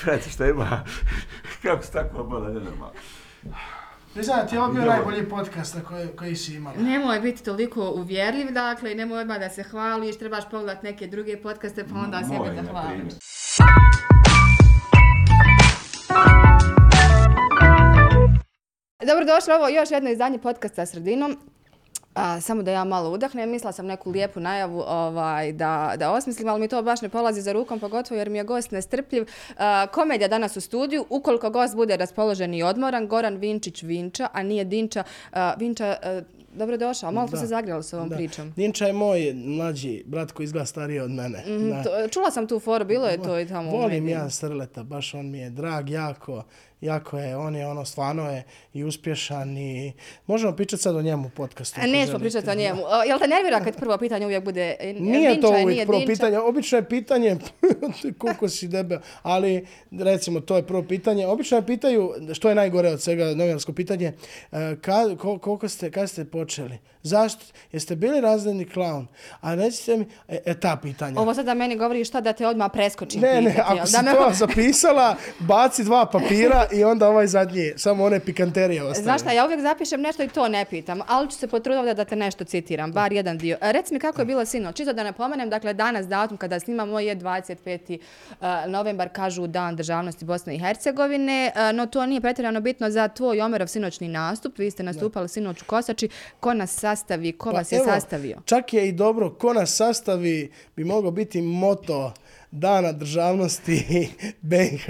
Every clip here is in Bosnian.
Frati, šta ima? Kako se tako obala, ne normalno. Priznam, ti je ovo bio najbolji podcast na koji, koji si imala. Nemoj biti toliko uvjerljiv, dakle, nemoj odmah da se hvališ, trebaš pogledati neke druge podcaste, pa onda Moj, sebe da hvališ. primjer. Dobrodošli, ovo je još jedno izdanje podcasta Sredinom. A, samo da ja malo udahnem, mislila sam neku lijepu najavu ovaj, da, da osmislim, ali mi to baš ne polazi za rukom, pogotovo jer mi je gost nestrpljiv. A, komedija danas u studiju, ukoliko gost bude raspoložen i odmoran, Goran Vinčić Vinča, a nije Dinča. A, Vinča, a, dobrodošao, malo smo Da. se zagrali s ovom Da. pričom. Dinča je moj mlađi brat koji izgleda stariji od mene. Da. to- čula sam tu foru, bilo je to i tamo Volim ja Strleta, baš on mi je drag jako, jako je, on je ono stvarno je i uspješan i možemo pričati sad o njemu u podcastu. A nećemo želite. pričati o njemu. O, jel te nervira kad prvo pitanje uvijek bude e, Nije Dinča, to nije uvijek prvo Dinča? pitanje, obično je pitanje koliko si debel, ali recimo to je prvo pitanje. Obično je pitaju što je najgore od svega novinarsko pitanje, e, ka, ko, koliko ste, kada ste počeli, zašto, jeste bili razredni klaun, a recite mi, e, e, ta pitanja. Ovo sada meni govori šta da te odmah preskočim Ne, ne, pitati, ako si da me- to zapisala, baci dva papira i onda ovaj zadnji, samo one pikanterije ostaje. Znaš šta, ja uvijek zapišem nešto i to ne pitam, ali ću se potruditi da te nešto citiram, bar jedan dio. E, Reci mi kako je bilo sinoć, čisto da napomenem, dakle danas datum kada snimamo je 25. uh, novembar, kažu dan državnosti Bosne i Hercegovine, uh, no to nije pretjerano bitno za tvoj Omerov sinoćni nastup, vi ste nastupali sinoć u Kosači, ko nas sastavi, ko vas je Pa evo, sastavio? Čak je i dobro, ko nas sastavi bi mogao biti moto Dana državnosti BiH.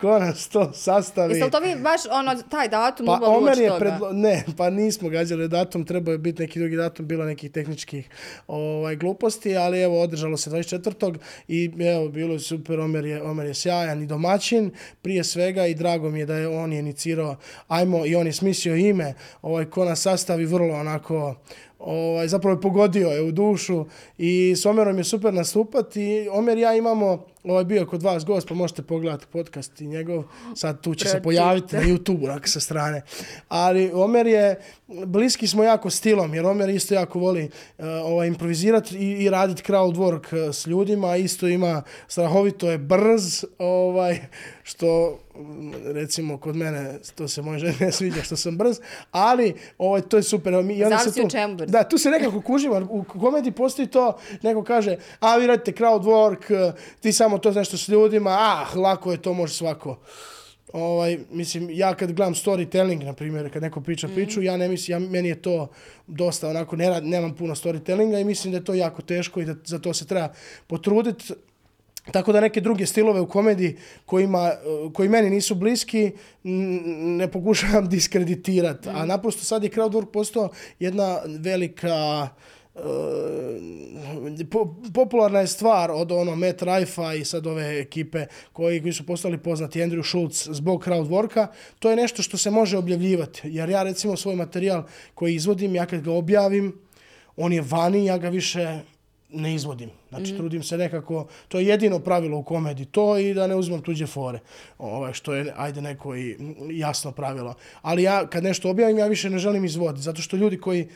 Ko nas to sastavi? Jeste li to vi baš ono, taj datum Pa uvali Omer je toga? predlo... Ne, pa nismo gađali datum, trebao je biti neki drugi datum, bilo nekih tehničkih ovaj, gluposti, ali evo, održalo se 24. i evo, bilo je super, Omer je, Omer je sjajan i domaćin, prije svega i drago mi je da je on je inicirao, ajmo, i on je smislio ime, ovaj, ko nas sastavi vrlo onako, ovaj, zapravo je pogodio je u dušu i s Omerom je super nastupati Omer i ja imamo, ovaj bio kod vas gost, pa možete pogledati podcast i njegov, sad tu će se Pročite. pojaviti na YouTube onako sa strane. Ali Omer je, bliski smo jako stilom, jer Omer isto jako voli uh, ovaj, improvizirati i, i raditi crowd work uh, s ljudima, isto ima, strahovito je brz, ovaj, što mm, recimo kod mene to se može ne sviđa što sam brz, ali ovaj, to je super. Mi, onda se tu. Da, tu se nekako kužimo, u komediji postoji to, neko kaže, a vi radite crowd work, ti samo to nešto s ljudima, ah, lako je to, može svako. Ovaj, mislim, ja kad gledam storytelling, na primjer, kad neko priča priču, ja ne mislim, ja, meni je to dosta onako, ne rad, nemam puno storytellinga i mislim da je to jako teško i da za to se treba potruditi. Tako da neke druge stilove u komediji kojima, eh, koji meni nisu bliski ne pokušavam diskreditirati. A naprosto sad je crowd work postao jedna velika e, po, popularna je stvar od ono Matt Raifa i sad ove ekipe koji, koji su postali poznati Andrew Schultz zbog crowdworka, to je nešto što se može objavljivati. Jer ja recimo svoj materijal koji izvodim, ja kad ga objavim, on je vani, ja ga više ne izvodim. Znači, mm. trudim se nekako, to je jedino pravilo u komediji, to i da ne uzmem tuđe fore, ovaj, što je, ajde, neko i jasno pravilo. Ali ja, kad nešto objavim, ja više ne želim izvoditi, zato što ljudi koji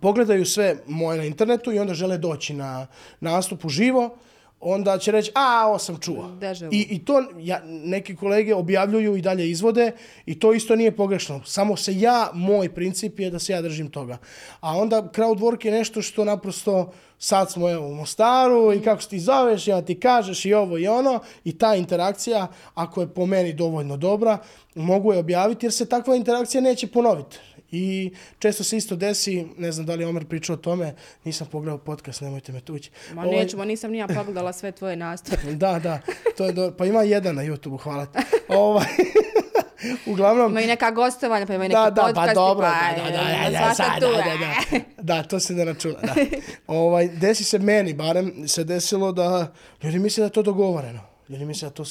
pogledaju sve moje na internetu i onda žele doći na nastup uživo, onda će reći, a, ovo sam čuo. I, I to ja, neki kolege objavljuju i dalje izvode i to isto nije pogrešno. Samo se ja, moj princip je da se ja držim toga. A onda crowd work je nešto što naprosto sad smo evo, u Mostaru i kako se ti zoveš onda ti kažeš i ovo i ono i ta interakcija, ako je po meni dovoljno dobra, mogu je objaviti jer se takva interakcija neće ponoviti. I često se isto desi, ne znam da li je Omer pričao o tome, nisam pogledao podcast, nemojte me tući. Ma Ovaj- nećemo, nisam ni ja pogledala sve tvoje nastupe. Da, da, to je do... pa ima jedan na YouTube-u, hvala ti. ovaj, uglavnom, Ima i neka gostovanja, pa ima i neki da, da, podcasti, pa dobro, pa da, da, da, da, sad, da, da, da, da, to se ne računa, da. Ovaj, desi se meni, barem se desilo da ljudi misle da to dogovoreno. Ljudi misle da to,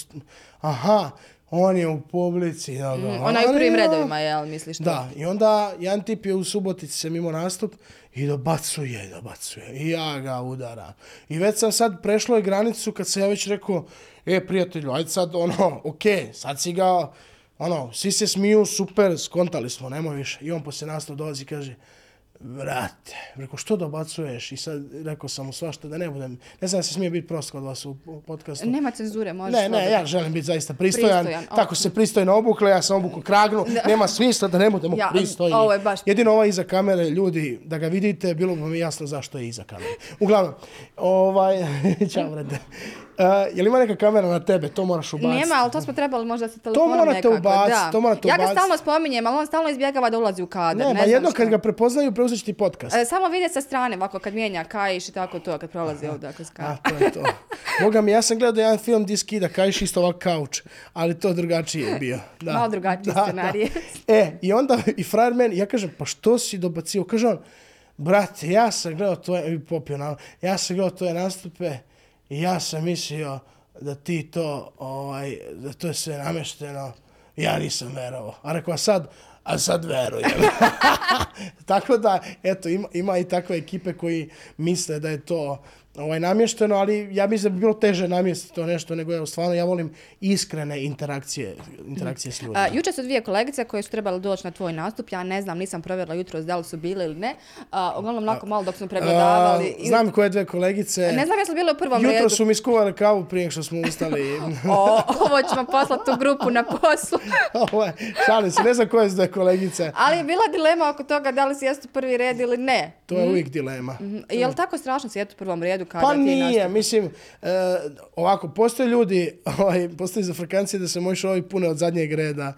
aha, on je u publici. Da, da, Ona je u prvim ali, redovima, jel, misliš to? Da, i onda jedan tip je u Subotici se mimo nastup i dobacuje, dobacuje. I ja ga udaram. I već sam sad prešlo je granicu kad se ja već rekao, e, prijatelju, ajde sad, ono, okej, sad si ga, ono, svi se smiju, super, skontali smo, nemoj više. I on posle nastup dolazi i kaže, Vrate, rekao, što dobacuješ? I sad rekao sam mu svašta da ne budem, ne znam da se smije biti prost kod vas u, podcastu. Nema cenzure, možeš Ne, ne, ja želim biti zaista pristojan. Pristojan, Tako se pristojno obukle, ja sam obuku kragnu. Nema smisla da ne budemo Ja, pristojni. ovo je baš- Jedino ovaj iza kamere, ljudi, da ga vidite, bilo bi mi jasno zašto je iza kamere. Uglavnom, ovaj, čao vrede. Uh, je li ima neka kamera na tebe? To moraš ubaciti. Nema, ali to smo trebali možda sa telefonom morate nekako. ubaciti, da. to morate Ja ga ubaciti. stalno spominjem, ali on stalno izbjegava da ulazi u kadar. Ne, Ne, ma jedno kad ga prepoznaju, će ti podcast. E, samo vidjeti sa strane, ovako kad mijenja kajiš i tako to, kad prolazi ovdje kroz A, kadar. to je to. Boga mi, ja sam gledao jedan film di skida, kajiš isto ovak kauč, ali to drugačije je bio. Da. Malo drugačiji scenarij. E, i onda, i frajer meni, ja kažem, pa što si dobacio? Kaže on, brate, ja sam gledao tvoje, i popio na, ja sam gledao tvoje nastupe i ja sam mislio da ti to, ovaj, da to je sve namešteno. Ja nisam verovao. A rekao, a sad, a sad verujem. Tako da, eto, ima, ima i takve ekipe koji misle da je to ovaj namješteno, ali ja mislim da bi bilo teže namjestiti to nešto nego evo stvarno ja volim iskrene interakcije, interakcije s ljudima. A, juče su dvije kolegice koje su trebale doći na tvoj nastup, ja ne znam, nisam provjerila jutro da li su bile ili ne. A, uglavnom, onako malo dok smo pregledavali. A, znam koje dve kolegice. Ne znam jesu bile u prvom Jutro redu. su mi skuvali kavu prije što smo ustali. O, ovo ćemo poslati u grupu na poslu. Ovo je, šalim se, ne znam koje su dve kolegice. Ali je bila dilema oko toga da li si jesu prvi red ili ne. To je uvijek dilema. Je li tako strašno sjeti u prvom redu kada Pa ti nije, mislim, e, ovako, postoje ljudi, ovaj, postoji za frekancije da se možeš ovaj pune od zadnjeg reda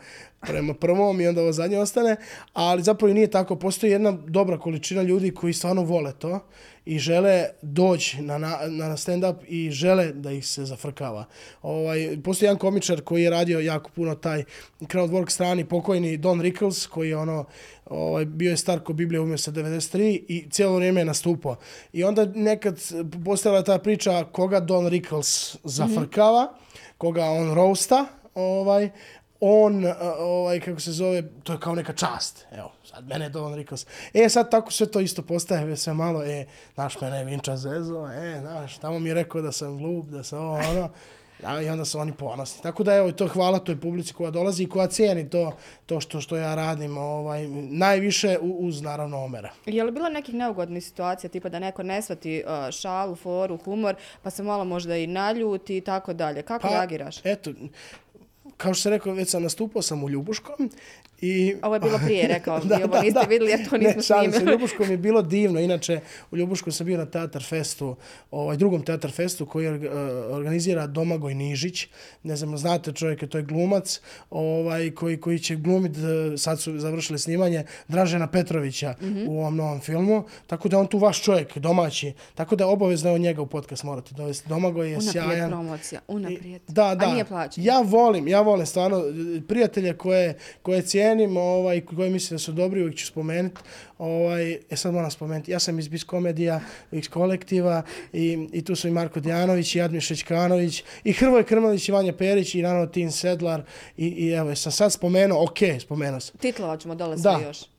prema prvom i onda ovo zadnje ostane, ali zapravo i nije tako. Postoji jedna dobra količina ljudi koji stvarno vole to i žele doći na, na, na stand-up i žele da ih se zafrkava. Ovaj, postoji jedan komičar koji je radio jako puno taj crowdwork strani, pokojni Don Rickles, koji je ono, ovaj, bio je star ko Biblija umio sa 93 i cijelo vrijeme je nastupao. I onda nekad postala ta priča koga Don Rickles zafrkava, koga on roasta, ovaj, on, ovaj, kako se zove, to je kao neka čast. Evo, sad mene je Don Rickles. E, sad tako sve to isto postaje sve malo, e, znaš, mene je Vinča zezo, e, znaš, tamo mi je rekao da sam glup, da sam ovo, ono. Ja, I onda su oni ponosni. Tako da evo, to hvala toj publici koja dolazi i koja cijeni to, to što, što ja radim, ovaj, najviše uz naravno omera. Je li bilo nekih neugodnih situacija, tipa da neko ne shvati uh, šalu, foru, humor, pa se malo možda i naljuti i tako dalje? Kako reagiraš? Eto, kao što sam rekao, već sam nastupao sam u Ljubuškom i... Ovo je bilo prije, rekao bi, ovo niste vidjeli jer to nismo ne, šalim se, u snimili. Ljubuškom je bilo divno. Inače, u Ljubuškom sam bio na Teatar Festu, ovaj, drugom Teatar Festu koji uh, organizira Domagoj Nižić. Ne znam, znate čovjeka, to je glumac ovaj, koji, koji će glumiti, eh, sad su završili snimanje, Dražena Petrovića Mhm. u ovom novom filmu. Tako da je on tu vaš čovjek, domaći. Tako da je obavezno od njega u podcast morate dovesti. Domagoj je Unaprijed sjajan. promocija, unaprijed. Da, da. A nije plaćeno. Ja volim, ja volim stvarno prijatelje koje, koje cijenim, ovaj, koje mislim da su dobri, uvijek ću spomenuti. Ovaj, e sad moram spomenuti, ja sam iz Bis Komedija, iz kolektiva i, i tu su i Marko Djanović i Admir Šećkanović i Hrvoje Krmalić i Vanja Perić i naravno Tin Sedlar i, i evo, sam sad spomenuo, ok, spomenuo sam. Titlova ćemo dole sve još.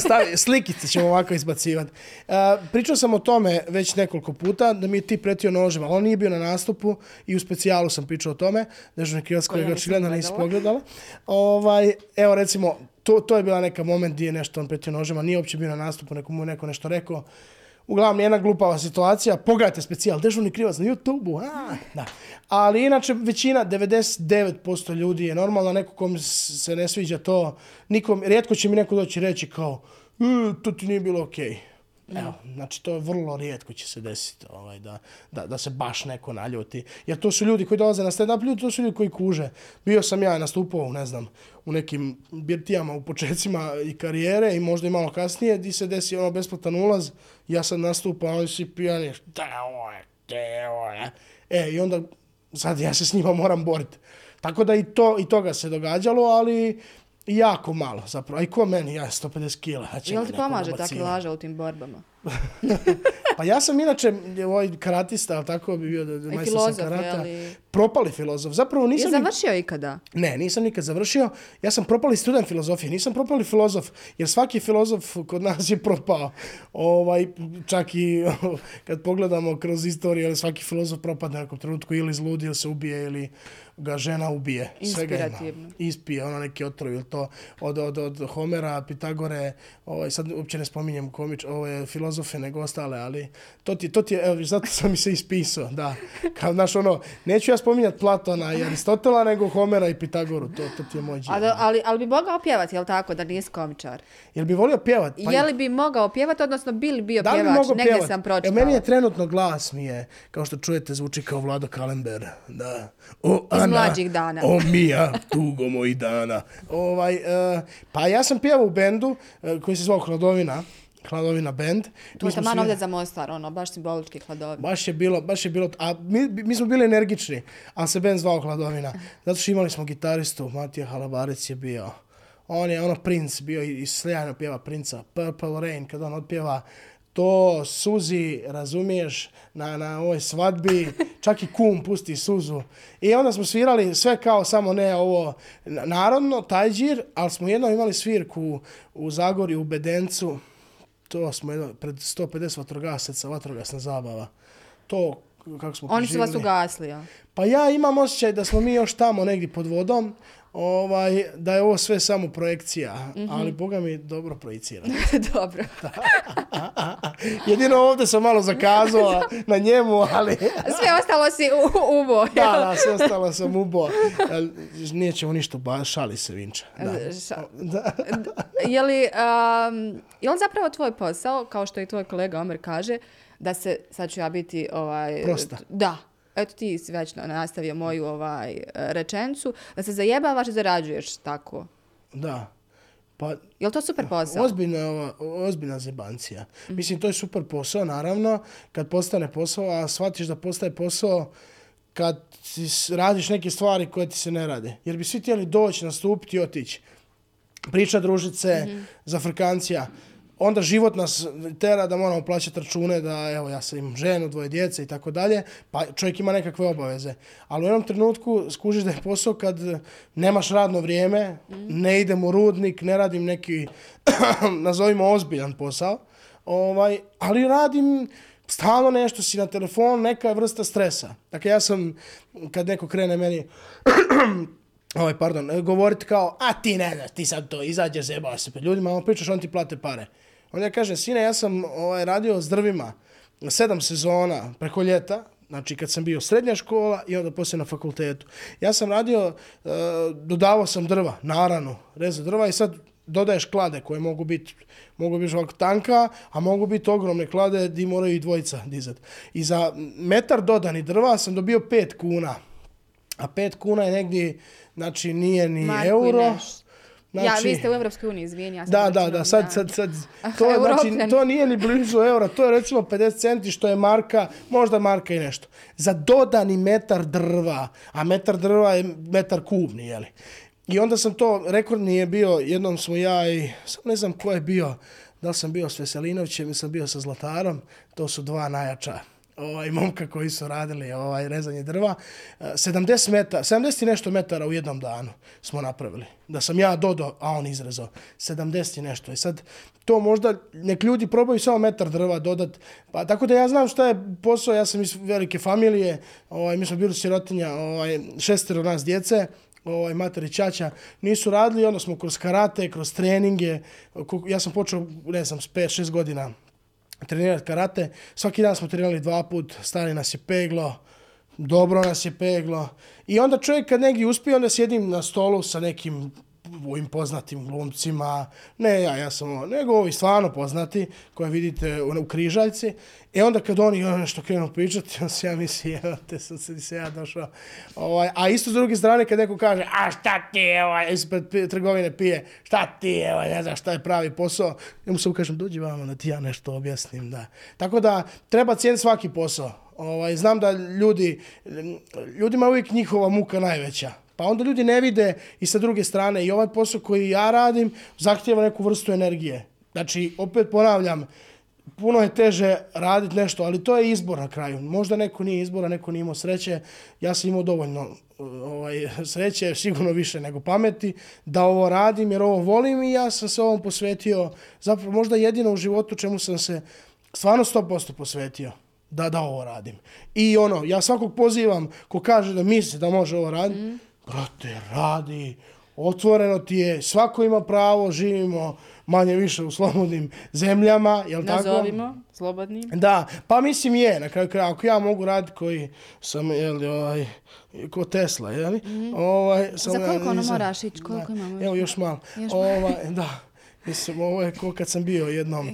Stavi, slikice ćemo ovako izbacivati. Uh, pričao sam o tome već nekoliko puta, da mi je ti pretio nožem, ali on nije bio na nastupu i u specijalu sam pričao o tome, dežurni krivac Koji ga očigledno nisi gledala. pogledala. Ovaj, evo recimo, to, to je bila neka moment gdje je nešto on pretio nožem, a nije uopće bio na nastupu, neko mu je neko nešto rekao. Uglavnom, jedna glupava situacija. Pogledajte specijal, dežurni krivac na YouTube-u. A, da. Ali inače, većina, 99% ljudi je normalno, neko kom se ne sviđa to, nikom, rijetko će mi neko doći reći kao, e, to ti nije bilo okej. Evo, znači to je vrlo rijetko će se desiti ovaj, da, da, da se baš neko naljuti. Jer to su ljudi koji dolaze na stand-up, ljudi, to su ljudi koji kuže. Bio sam ja nastupao, ne znam, u nekim birtijama u početcima i karijere i možda i malo kasnije, di se desi ono besplatan ulaz, ja sam nastupao, oni su pijani, šta je ovo je, ovo je. E, i onda sad ja se s njima moram boriti. Tako da i, to, i toga se događalo, ali jako malo zapravo. I ko meni, ja 150 kila. Jel ti pomaže ta kilaža u tim borbama? Pa ja sam inače ovaj karatista, ali tako bi bio da, da majstor sam karata. je li? Propali filozof. Zapravo Je nisam... ni- završio ikada? Ne, nisam nikad završio. Ja sam propali student filozofije, nisam propali filozof, jer svaki filozof kod nas je propao. Ovaj, čak i kad pogledamo kroz istoriju, ali svaki filozof propadne u nekom trenutku ili zludi ili se ubije ili ga žena ubije. Inspirativno. Ispije ono neki otrov ili to od, od, od Homera, Pitagore, ovaj, sad uopće ne spominjem komič, ove filozofe nego ostale, ali to ti, to ti je, evo, zato sam mi se ispisao, da. Kao, znaš, ono, neću ja spominjati Platona i Aristotela, nego Homera i Pitagoru, to, to ti je moj džir. da, ali, ali bi mogao pjevati, jel tako, da nije komičar? Jel bi volio pjevat? Pa je li bi mogao pjevati, odnosno bi li bio da li bi pjevač? mogao Negdje pjevat? sam Evo, pročitala. meni je trenutno glas mi je, kao što čujete, zvuči kao Vlado Kalember. Da. O, Ana, mlađih dana. O, Mija, tugo mojih dana. Ovaj, e, pa ja sam pjevao u bendu e, koji se zvao Hladovina. Hladovina band. To je taman svi- ovdje za Mostar, ono, baš simbolički hladovi. Baš je bilo, baš je bilo, a mi, mi smo bili energični, ali se band zvao Hladovina. Zato što imali smo gitaristu, Matija Halabarec je bio. On je ono princ, bio i, sjajno pjeva princa. Purple Rain, kad on otpjeva to suzi, razumiješ, na, na ovoj svadbi, čak i kum pusti suzu. I onda smo svirali sve kao samo ne ovo narodno, taj džir, ali smo jednom imali svirku u Zagorju, u Bedencu, to smo jedno, pred 150 vatrogasaca, vatrogasna zabava. To kako smo Oni su vas ugasli, jel? Pa ja imam osjećaj da smo mi još tamo negdje pod vodom, ovaj, da je ovo sve samo projekcija, Mhm. ali boga mi dobro projicira. Dobro. Jedino ovdje sam malo zakazao na njemu, ali Sve ostalo si u, ubo. da, da, sve ostalo sam ubo. Nije ćemo ništa, ba, šali se Vinča. Da. Ša- Da. je li, um, je li zapravo tvoj posao, kao što i tvoj kolega Omer kaže, da se, sad ću ja biti, ovaj... Prosta. Da. Eto ti si već nastavio moju ovaj rečencu, da se zajebavaš i zarađuješ tako. da. Pa Je li to super posao? Ozbiljna, ozbiljna zebancija. Mislim, to je super posao, naravno, kad postane posao, a shvatiš da postaje posao kad si radiš neke stvari koje ti se ne rade. Jer bi svi htjeli doći, nastupiti i otići. Priča družice, mm -hmm. za frkancija. Onda život nas tera da moramo plaćati račune, da evo ja sam imam ženu, dvoje djece i tako dalje, pa čovjek ima nekakve obaveze. Ali u jednom trenutku skužiš da je posao kad nemaš radno vrijeme, ne idem u rudnik, ne radim neki, nazovimo ozbiljan posao, ovaj, ali radim stalno nešto, si na telefonu, neka je vrsta stresa. Dakle, ja sam, kad neko krene meni, ovaj, pardon, govoriti kao, a ti ne znaš, ti sad to izađeš, zebao se pred ljudima, on pričaš, on ti plate pare. Onda ja kažem, sine, ja sam ovaj, radio s drvima sedam sezona preko ljeta, znači kad sam bio srednja škola i onda poslije na fakultetu. Ja sam radio, e, dodavao sam drva, naranu, rezu drva i sad dodaješ klade koje mogu biti mogu biti ovako tanka, a mogu biti ogromne klade di moraju i dvojica dizat. I za metar dodani drva sam dobio 5 kuna. A 5 kuna je negdje, znači nije ni Marku i euro. Neš. Ja, vi ste u Evropskoj uniji, izvini, ja sam Da, da, da, sad, sad, sad, to, znači, to nije ni blizu eura, to je recimo 50 centi što je marka, možda marka i nešto. Za dodani metar drva, a metar drva je metar kubni, jeli. I onda sam to, rekordni je bio, jednom smo ja i, sam ne znam ko je bio, da li sam bio s Veselinovićem ili sam bio sa Zlatarom, to su dva najjača ovaj, momka koji su radili ovaj rezanje drva. Eh, 70 meta, 70 i nešto metara u jednom danu smo napravili. Da sam ja dodao, a on izrezao. 70 i nešto. I sad to možda nek ljudi probaju samo metar drva dodat. Pa tako da ja znam šta je posao, ja sam iz velike familije, ovaj, mi smo bili sirotinja, ovaj, šestero nas djece, ovaj, mater i čača nisu radili, onda smo kroz karate, kroz treninge, ja sam počeo, ne znam, s 5-6 godina trenirati karate. Svaki dan smo trenirali dva put, stari nas je peglo, dobro nas je peglo. I onda čovjek kad negdje uspije, onda sjedim na stolu sa nekim ovim poznatim glumcima, ne ja, ja sam ovo, nego ovi stvarno poznati, koje vidite u, u križaljci. E onda kad oni ono, nešto krenu pričati, on se ja misli, evo te sam se, se ja došao. Ovaj, a isto s druge strane kad neko kaže, a šta ti je, ovaj, ispred trgovine pije, šta ti je, ovaj, ne znam šta je pravi posao. Ja mu samo kažem, dođi vama da ti ja nešto objasnim. Da. Tako da treba cijeniti svaki posao. Ovaj, znam da ljudi, ljudima je uvijek njihova muka najveća. Pa onda ljudi ne vide i sa druge strane i ovaj posao koji ja radim zahtjeva neku vrstu energije. Znači, opet ponavljam, puno je teže raditi nešto, ali to je izbor na kraju. Možda neko nije izbora, neko nije imao sreće. Ja sam imao dovoljno ovaj, sreće, sigurno više nego pameti, da ovo radim jer ovo volim i ja sam se ovom posvetio, zapravo možda jedino u životu čemu sam se stvarno 100% posvetio da da ovo radim. I ono, ja svakog pozivam ko kaže da misli da može ovo raditi, mm brate, radi, otvoreno ti je, svako ima pravo, živimo manje više u slobodnim zemljama, jel tako? Nazovimo, slobodnim. Da, pa mislim je, na kraju kraja, ako ja mogu raditi koji sam, jel, ovaj, ko Tesla, jel? Mm. Ovaj, sam, Za koliko ono moraš ići, koliko da, imamo? Evo, još malo. Još ovaj, da. Mislim, ovo je ko kad sam bio jednom,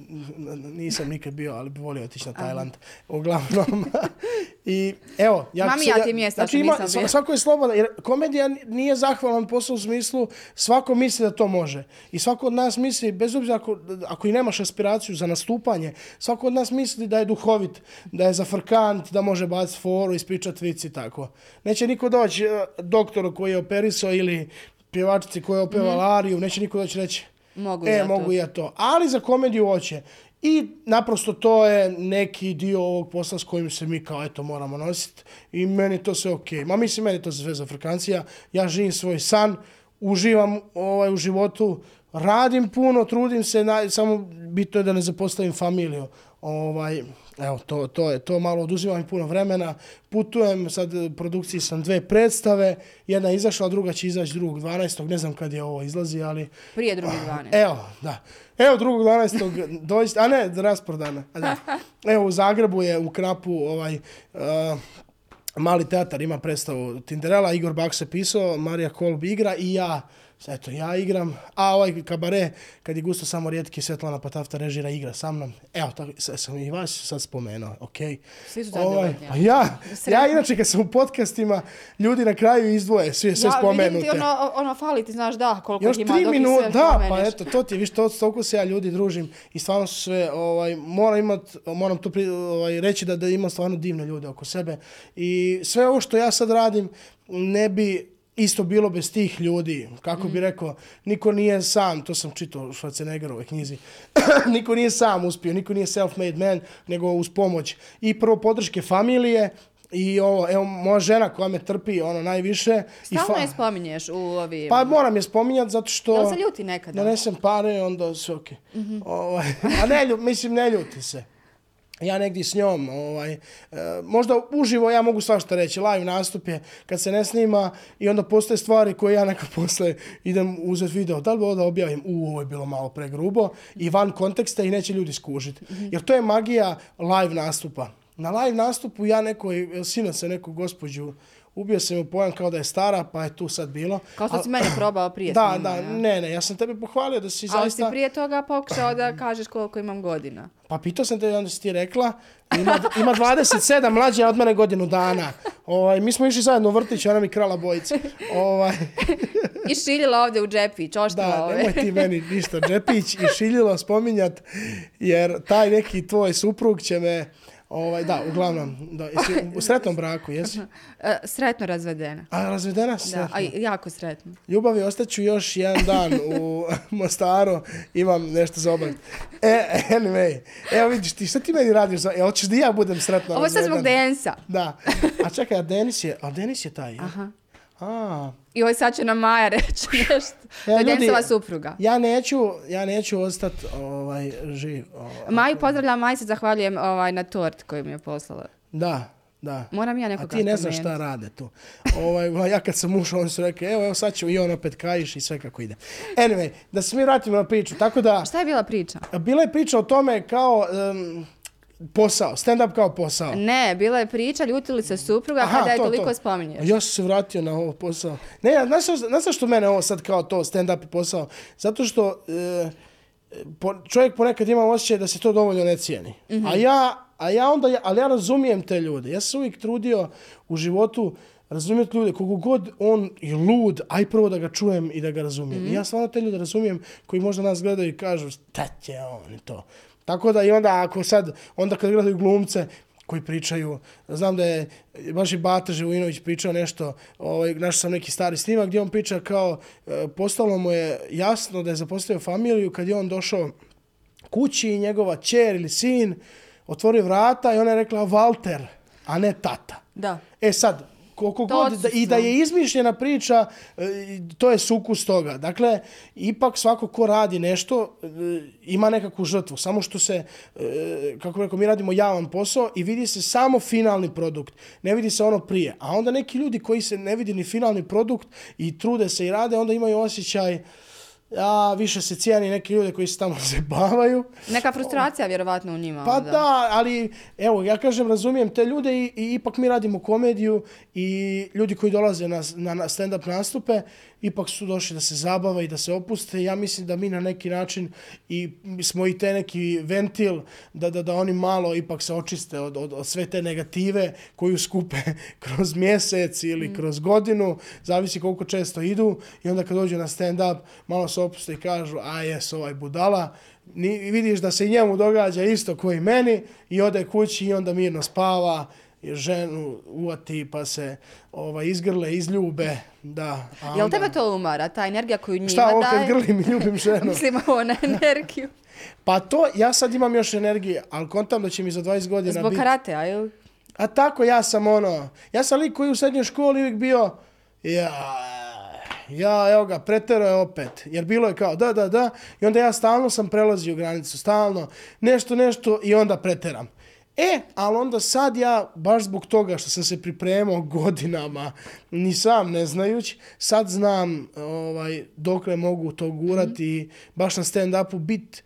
nisam nikad bio, ali bi volio otići na Tajland. Uglavnom. I evo, ja Mami, ja ti mjesta znači, ima, nisam bio. Svako je slobodan, jer komedija nije zahvalan posao u smislu, svako misli da to može. I svako od nas misli, bez obzira ako, ako i nemaš aspiraciju za nastupanje, svako od nas misli da je duhovit, da je zafrkant, da može baciti foru, ispričati vici tako. Neće niko doći eh, doktoru koji je operisao ili pjevačici koja je opevala mm. Ariju, neće niko doći reći, Mogu e, ja mogu to. ja to. Ali za komediju hoće. I naprosto to je neki dio ovog posla s kojim se mi kao eto moramo nositi. I meni to sve okej. Okay. Ma mislim, meni to sve za Frekancija. Ja živim svoj san, uživam ovaj, u životu, radim puno, trudim se, na, samo bitno je da ne zapostavim familiju. Ovaj, evo, to, to je to malo oduzimam mi puno vremena. Putujem, sad u produkciji sam dve predstave, jedna je izašla, druga će izaći drugog 12. Ne znam kad je ovo izlazi, ali... Prije drugi 12. Evo, da. Evo drugog 12. dođite, a ne, rasprodana. A da. Evo u Zagrebu je u Krapu ovaj... Uh, mali teatar ima predstavu Tinderella, Igor Bak se pisao, Marija Kolb igra i ja Eto, ja igram, a ovaj kabare, kad je gusto samo rijetki, Svetlana Patafta režira, igra sa mnom. Evo, tako sam i vas sad spomenuo, okej. Okay. Svi su ovaj, pa ja, ja inače kad sam u podcastima, ljudi na kraju izdvoje, svi sve ja, spomenute. Ja, vidim ti ono, ono, fali ti, znaš, da, koliko Još ima tri dok sve da, spomeniš. pa eto, to ti je, viš, to, toliko se ja ljudi družim i stvarno su sve, ovaj, moram imat, moram to pri, ovaj, reći da, da imam stvarno divne ljude oko sebe i sve ovo što ja sad radim, ne bi isto bilo bez tih ljudi. Kako bi rekao, niko nije sam, to sam čitao u Schwarzeneggerovoj knjizi, niko nije sam uspio, niko nije self-made man, nego uz pomoć i prvo podrške familije, I ovo, evo, moja žena koja me trpi ono najviše. Stalno je spominješ u ovim... Pa moram je spominjati zato što... Jel se ljuti nekada? Donesem pare, onda sve okej. Okay. Mm -hmm. a ne, lju, mislim, ne ljuti se ja negdje s njom, ovaj, e, možda uživo ja mogu svašta reći, live nastup je kad se ne snima i onda postoje stvari koje ja nekad posle idem uzeti video, da li bi da objavim, u, ovo je bilo malo pregrubo i van konteksta i neće ljudi skužiti. Jer to je magija live nastupa. Na live nastupu ja nekoj, sino se neku gospođu, ubio sam mu pojam kao da je stara, pa je tu sad bilo. Kao što si mene probao prije Da, snima, da, ja? ne, ne, ja sam tebe pohvalio da si Ali zaista... si prije toga pokušao da kažeš koliko imam godina. Pa pitao sam te onda si ti rekla, ima, ima 27, mlađa je od mene godinu dana. Ovaj, mi smo išli zajedno u vrtić, ona mi krala bojice. Ovaj, I šiljila ovdje u džepić, oštila da, ove. nemoj ti meni ništa džepić i šiljilo spominjat, jer taj neki tvoj suprug će me... Ovaj, da, uglavnom, da, jesi u sretnom braku, jesi? E, sretno razvedena. A razvedena Da, sretno? a jako sretno. Ljubavi, ostaću još jedan dan u Mostaru, imam nešto za obaviti. E, anyway, evo vidiš ti, šta ti meni radiš? Za... E, hoćeš da ja budem sretno Ovo je sad zbog? Densa. Da. A čekaj, a Denis je, a Denis je taj, ja? Aha. A, I ovo sad će nam Maja reći nešto. to je ljudi, Densova supruga. ja neću, ja neću ostati ovaj, živ. Ovaj. Maju pozdravljam, Maj se zahvaljujem ovaj, na tort koju mi je poslala. Da, da. Moram ja A nekoga ti ne znaš šta rade tu. Ovaj, ja kad sam ušao, oni su rekli, evo, evo sad ću i on opet kajiš i sve kako ide. Anyway, da se mi vratimo na priču. Tako da, Šta je bila priča? bila je priča o tome kao um, posao, stand-up kao posao. Ne, bila je priča, ljutili se supruga kada je toliko spominješ. A Ja sam se vratio na ovo posao. Ne, ja, znaš, što- znaš što mene ovo sad kao to stand-up posao? Zato što e, po, čovjek ponekad ima osjećaj da se to dovoljno ne cijeni. Mm -hmm. A ja, a ja onda, ali ja razumijem te ljude. Ja sam uvijek trudio u životu razumjeti ljude, kogu god on je lud, aj prvo da ga čujem i da ga razumijem. Mm -hmm. I ja stvarno te ljude razumijem koji možda nas gledaju i kažu šta će on i to. Tako da i onda ako sad, onda kad gledaju glumce, koji pričaju, znam da je baš i Bata Živojinović pričao nešto, ovaj, našao sam neki stari snimak gdje on priča kao, e, postalo mu je jasno da je zapostavio familiju kad je on došao kući i njegova čer ili sin otvorio vrata i ona je rekla Walter, a ne tata. Da. E sad, koliko To god, da, i da je izmišljena priča, e, to je sukus toga. Dakle, ipak svako ko radi nešto e, ima nekakvu žrtvu. Samo što se, e, kako rekao, mi radimo javan posao i vidi se samo finalni produkt. Ne vidi se ono prije. A onda neki ljudi koji se ne vidi ni finalni produkt i trude se i rade, onda imaju osjećaj a više se cijeni neki ljude koji se tamo zabavaju. Neka frustracija vjerovatno u njima. Pa onda. da, ali evo, ja kažem, razumijem te ljude i, i ipak mi radimo komediju i ljudi koji dolaze na, na, na stand-up nastupe ipak su došli da se zabave i da se opuste. Ja mislim da mi na neki način i smo i te neki ventil da, da, da oni malo ipak se očiste od, od, od sve te negative koju skupe kroz mjesec ili kroz godinu, zavisi koliko često idu i onda kad dođu na stand-up malo se opuste i kažu a jes ovaj budala, ni, vidiš da se i njemu događa isto koji meni i ode kući i onda mirno spava ženu uvati pa se ovaj, izgrle, izljube. Da, a Jel onda- tebe to umara, ta energija koju njima Šta, ovo kad daje? grlim i ljubim ženu? Mislim ovo na energiju. Pa to, ja sad imam još energije, ali kontam da će mi za 20 godina Zbog biti... karatea, ili? A tako ja sam ono, ja sam lik koji u srednjoj školi uvijek bio, ja, ja, evo ga, pretero je opet. Jer bilo je kao, da, da, da, i onda ja stalno sam prelazio granicu, stalno, nešto, nešto, i onda preteram. E, ali onda sad ja, baš zbog toga što sam se pripremao godinama, ni sam ne znajući, sad znam ovaj, dokle mogu to gurati i baš na stand-upu bit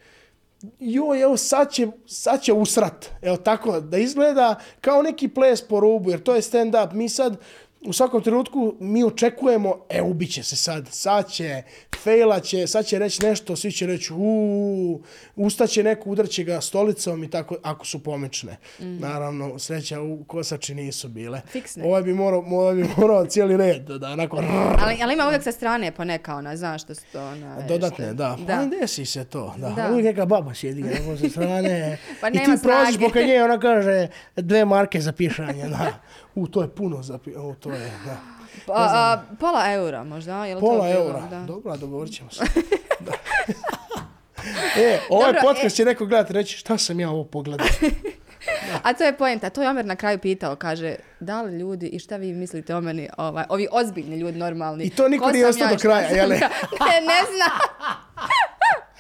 joj, evo sad će, sad će usrat. Evo tako, da izgleda kao neki ples po rubu, jer to je stand-up. Mi sad, u svakom trenutku, mi očekujemo, e, ubit će se sad, sad će, fejla će, sad će reći nešto, svi će reći, uuu, ustaće neko, udarće ga stolicom i tako, ako su pomečne. Naravno, sreća u kosači nisu bile. Fiksne. Ovaj bi morao, ovaj bi morao cijeli red, da, onako, Ali, ali ima uvijek sa strane poneka ona, znaš što su to ona... Dodatne, što- da. da. Pa desi se to, da. Da. Uvijek neka baba sjedi neko sa strane. Pa I nema ti prođeš snage. poka nje, ona kaže dve marke za pišanje, da. U, to je puno za pi... U, to je, da. Pa, a, pola eura možda, je li to Pola bilo? eura. Da. Dobro, dogovorit ćemo se. Da. e, ovaj Dobro, podcast će neko gledati reći šta sam ja ovo pogledao. A to je poenta, to je Omer na kraju pitao, kaže, da li ljudi i šta vi mislite o meni, ovaj, ovi ozbiljni ljudi normalni. I to niko ko nije ostao ja do kraja, jel? ne, ne zna.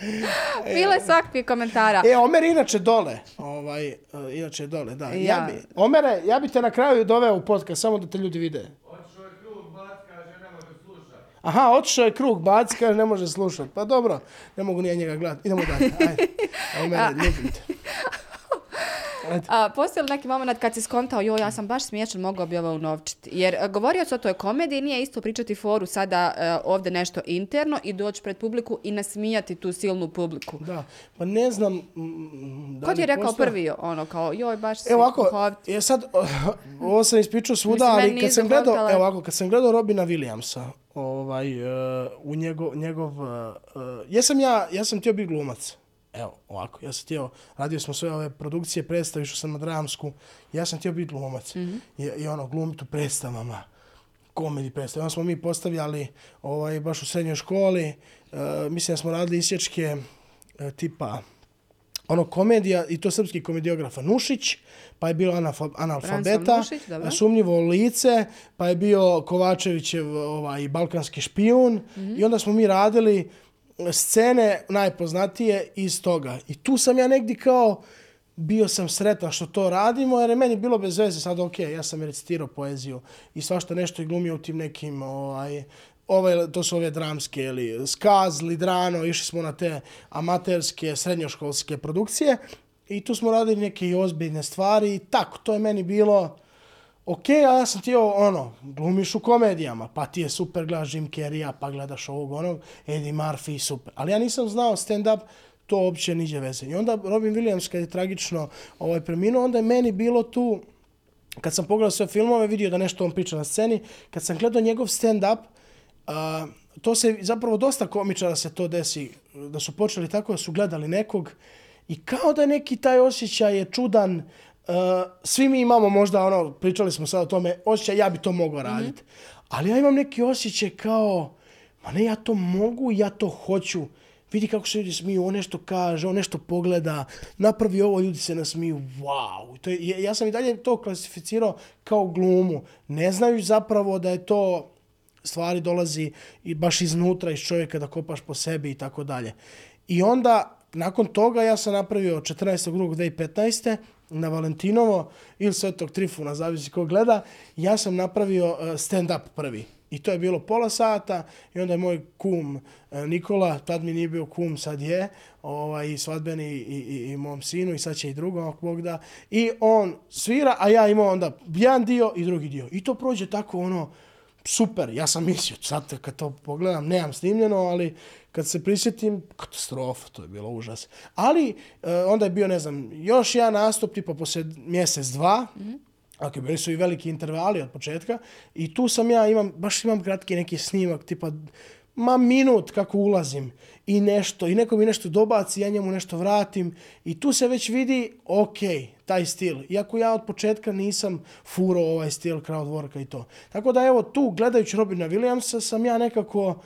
Bile svakakvih komentara. E, Omer je inače dole. Ovaj, uh, inače je dole, da. Ja. Ja. bi, Omere, ja bi te na kraju doveo u podcast, samo da te ljudi vide. Otišao je krug, bac, kaže, ne može slušati. Aha, otišao je krug, baci, kaže, ne može slušat. Pa dobro, ne mogu nije njega gledati. Idemo dalje, ajde. Evo mene, ljubim te. A, postoji li neki moment kad si skontao, joj, ja sam baš smiješan, mogao bi ovo unovčiti. Jer a, govorio se o toj komediji, nije isto pričati foru sada a, ovdje nešto interno i doći pred publiku i nasmijati tu silnu publiku. Da, pa ne znam... Da Ko ti je rekao postoji- prvi, ono, kao, joj, baš si Evo ovako, duhovit. je sad, ovo sam ispričao svuda, Mislim, ali kad sam gledao, evo ovako, kad sam gledao Robina Williamsa, ovaj, uh, u njegov, njegov uh, uh, jesam ja, ja sam htio biti glumac. Evo, ovako, ja sam htio, radio smo sve ove produkcije, predstavi što sam na dramsku, ja sam htio biti glumac. Mhm. I, I ono, glumiti u predstavama, komedi predstave. Onda smo mi postavljali, ovaj, baš u srednjoj školi, uh, mislim da smo radili isječke uh, tipa, ono komedija i to srpski komediografa Nušić, pa je bilo analfa, analfabeta, Nušić, sumnjivo lice, pa je bio Kovačevićev ovaj, balkanski špijun Mhm. i onda smo mi radili scene najpoznatije iz toga. I tu sam ja negdje kao bio sam sretan što to radimo, jer je meni bilo bez veze sad, ok, ja sam recitirao poeziju i svašta nešto i glumio u tim nekim, ovaj, ove, to su ove dramske, ili Skaz, Lidrano, išli smo na te amaterske, srednjoškolske produkcije i tu smo radili neke i ozbiljne stvari i tako, to je meni bilo ok, a ja sam ti ono, glumiš u komedijama, pa ti je super, gledaš Jim Carreya, pa gledaš ovog, onog, Eddie Murphy, super. Ali ja nisam znao stand-up, to uopće niđe veze. I onda Robin Williams, kad je tragično ovaj, preminuo, onda je meni bilo tu, kad sam pogledao sve filmove, vidio da nešto on priča na sceni, kad sam gledao njegov stand-up, uh, to se zapravo dosta komičara se to desi, da su počeli tako da su gledali nekog i kao da neki taj osjećaj je čudan, Uh, svi mi imamo možda ono, pričali smo sad o tome, osjećaj ja bi to mogao raditi. Ali ja imam neki osjećaj kao, ma ne, ja to mogu, ja to hoću. vidi kako se ljudi smiju, on nešto kaže, on nešto pogleda, napravi ovo, ljudi se nasmiju, wow. To je, ja- ja sam i dalje to klasificirao kao glumu. Ne znaju zapravo da je to stvari dolazi i baš iznutra iz čovjeka da kopaš po sebi i tako dalje. I onda, nakon toga, ja sam napravio 14.2.2015 na Valentinovo ili Svetog Trifuna, zavisi ko gleda, ja sam napravio e, stand-up prvi. I to je bilo pola sata i onda je moj kum e, Nikola, tad mi nije bio kum, sad je, ovaj, i svadbeni i, i, i mom sinu i sad će i drugom, ako Bog da. I on svira, a ja imao onda jedan dio i drugi dio. I to prođe tako ono, super, ja sam mislio, sad kad to pogledam, nemam snimljeno, ali kad se prisjetim, katastrofa, to je bilo užas. Ali e, onda je bio, ne znam, još jedan nastup, tipa poslije mjesec, dva, mm -hmm. Ok, bili su i veliki intervali od početka i tu sam ja, imam, baš imam kratki neki snimak, tipa, ma minut kako ulazim i nešto, i neko mi nešto dobaci, ja njemu nešto vratim i tu se već vidi, ok, taj stil. Iako ja od početka nisam furo ovaj stil crowdworka i to. Tako da evo tu, gledajući Robina Williamsa, sam ja nekako,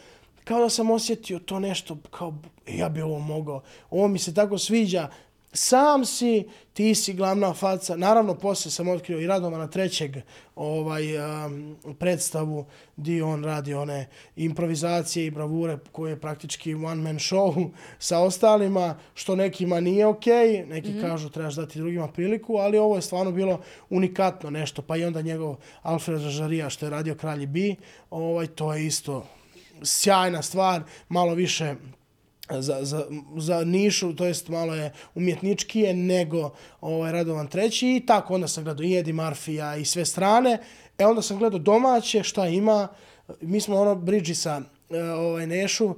kao da sam osjetio to nešto, kao ja bi ovo mogao. Ovo mi se tako sviđa, sam si, ti si glavna faca. Naravno, poslije sam otkrio i Radomana trećeg ovaj, um, predstavu di on radi one improvizacije i bravure koje je praktički one man show sa ostalima, što nekima nije okej, okay, neki mm -hmm. kažu trebaš dati drugima priliku, ali ovo je stvarno bilo unikatno nešto. Pa i onda njegov Alfred Žarija što je radio Kralji Bi, ovaj, to je isto sjajna stvar, malo više za, za, za nišu, to jest malo je umjetničkije nego ovaj, Radovan treći i tako onda sam gledao i Eddie Murphy i sve strane. E onda sam gledao domaće, šta ima. Mi smo ono Bridgesa ovaj Nešu,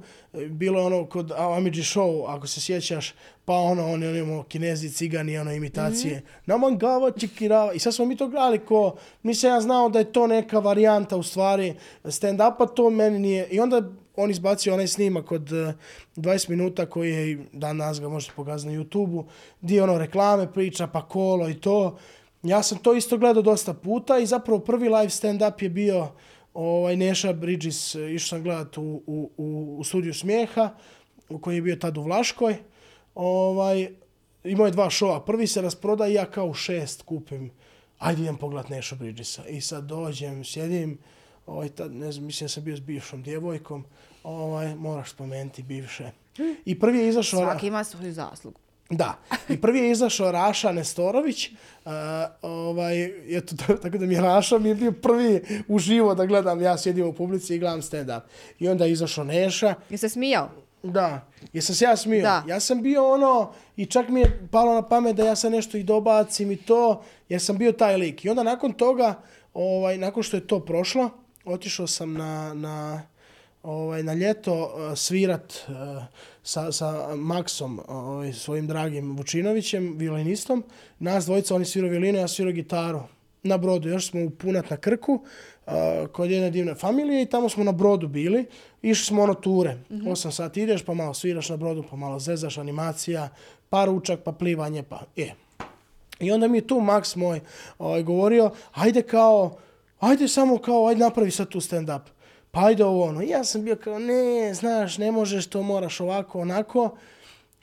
bilo ono kod Amidži Show, ako se sjećaš, pa ono, oni, oni imamo kinezi, cigani, ono, imitacije. Mm -hmm. Namangava, čikirava. I sad smo mi to gledali ko, nisam ja znao da je to neka varijanta u stvari stand-upa, to meni nije. I onda on izbacio onaj snimak od eh, 20 minuta koji je, danas ga možete pokazati na YouTube-u, gdje ono reklame priča, pa kolo i to. Ja sam to isto gledao dosta puta i zapravo prvi live stand-up je bio ovaj Neša Bridges, eh, išao sam gledat u, u, u, u studiju smijeha, u koji je bio tad u Vlaškoj. Ovaj, imao je dva šova. Prvi se rasproda i ja kao šest kupim. Ajde idem pogledat Neša Bridgesa. I sad dođem, sjedim, ovaj, tad, ne znam, mislim sam bio s bivšom djevojkom, ovaj, moraš spomenuti bivše. I prvi je izašao... Svaki ima svoju zaslugu. Da. I prvi je izašao Raša Nestorović. Uh, ovaj, eto, tako da mi je Raša mi je bio prvi u živo da gledam. Ja sjedim u publici i gledam stand-up. I onda je izašao Neša. Je se smijao? Da. Jesam se ja smio? Da. Ja sam bio ono, i čak mi je palo na pamet da ja sam nešto i dobacim i to, jer sam bio taj lik. I onda nakon toga, ovaj, nakon što je to prošlo, otišao sam na, na, ovaj, na ljeto uh, svirat uh, sa, sa Maxom, ovaj, svojim dragim Vučinovićem, violinistom. Nas dvojica, oni svirao violinu, ja svirao gitaru na brodu. Još smo u Punat na Krku, uh, kod jedne divne familije i tamo smo na brodu bili. Išli smo ono ture. Mm -hmm. 8 sati ideš, pa malo sviraš na brodu, pa malo zezaš, animacija, pa ručak, pa plivanje, pa je. I onda mi je tu Max moj ovaj, govorio, ajde kao, ajde samo kao, ajde napravi sad tu stand-up pa ajde ovo ono. Ja sam bio kao, ne, znaš, ne možeš to, moraš ovako, onako.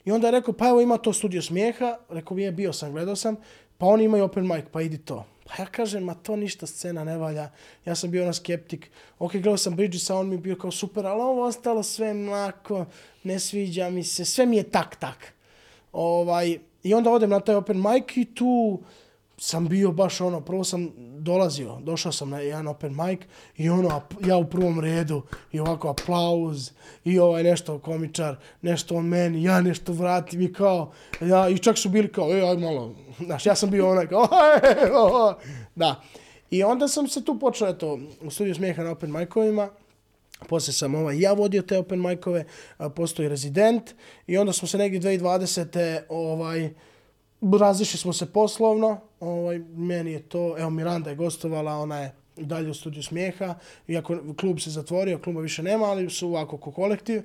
I onda je rekao, pa evo ima to studio smijeha. Rekao, mi je, bio sam, gledao sam. Pa oni imaju open mic, pa idi to. Pa ja kažem, ma to ništa scena ne valja. Ja sam bio ono skeptik. Ok, gledao sam Bridgesa, on mi je bio kao super, ali ovo ostalo sve mlako, ne sviđa mi se, sve mi je tak, tak. Ovaj, I onda odem na taj open mic i tu sam bio baš ono, prvo sam dolazio, došao sam na jedan open mic i ono, ja u prvom redu i ovako aplauz i ovaj nešto komičar, nešto on meni, ja nešto vratim i kao, ja, i čak su bili kao, ej, aj malo, znaš, ja sam bio onaj kao, ej, o, o. da. I onda sam se tu počeo, eto, u studiju smijeha na open micovima, Poslije sam ovaj, ja vodio te open micove, postoji rezident i onda smo se negdje 2020. ovaj, razišli smo se poslovno, ovaj, meni je to, evo Miranda je gostovala, ona je dalje u studiju smijeha, iako klub se zatvorio, kluba više nema, ali su ovako ko kolektiv.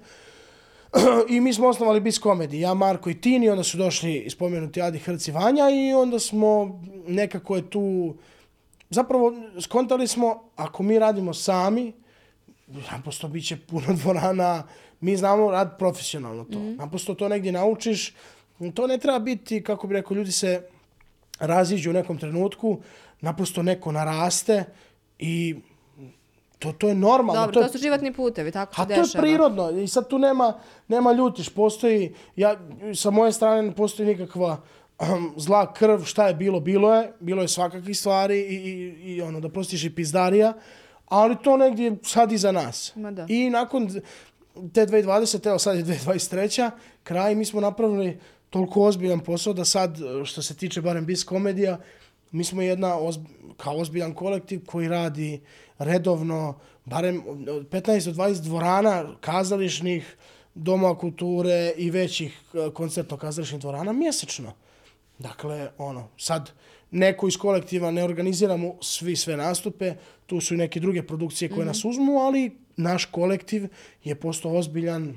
I mi smo osnovali Bis Comedy, ja, Marko i Tini, onda su došli spomenuti Adi Hrci Vanja i onda smo nekako je tu, zapravo skontali smo, ako mi radimo sami, naprosto bit će puno dvorana, mi znamo rad profesionalno to. Mm. Naprosto to negdje naučiš, to ne treba biti, kako bi rekao, ljudi se raziđu u nekom trenutku, naprosto neko naraste i to, to je normalno. Dobro, to, to, je, su životni putevi, tako se A to dešava. je prirodno i sad tu nema, nema ljutiš, postoji, ja, sa moje strane ne postoji nikakva um, zla krv, šta je bilo, bilo je, bilo je svakakvih stvari i, i, i ono, da prostiš i pizdarija, ali to negdje sad iza nas. Ma da. I nakon te 2020, evo sad je 2023. kraj, mi smo napravili toliko ozbiljan posao da sad, što se tiče barem bis komedija, mi smo jedna ozb kao ozbiljan kolektiv koji radi redovno, barem od 15 do 20 dvorana kazališnih, doma kulture i većih eh, koncertno-kazališnih dvorana mjesečno. Dakle, ono, sad neko iz kolektiva ne organiziramo svi sve nastupe, tu su i neke druge produkcije koje mm -hmm. nas uzmu, ali naš kolektiv je postao ozbiljan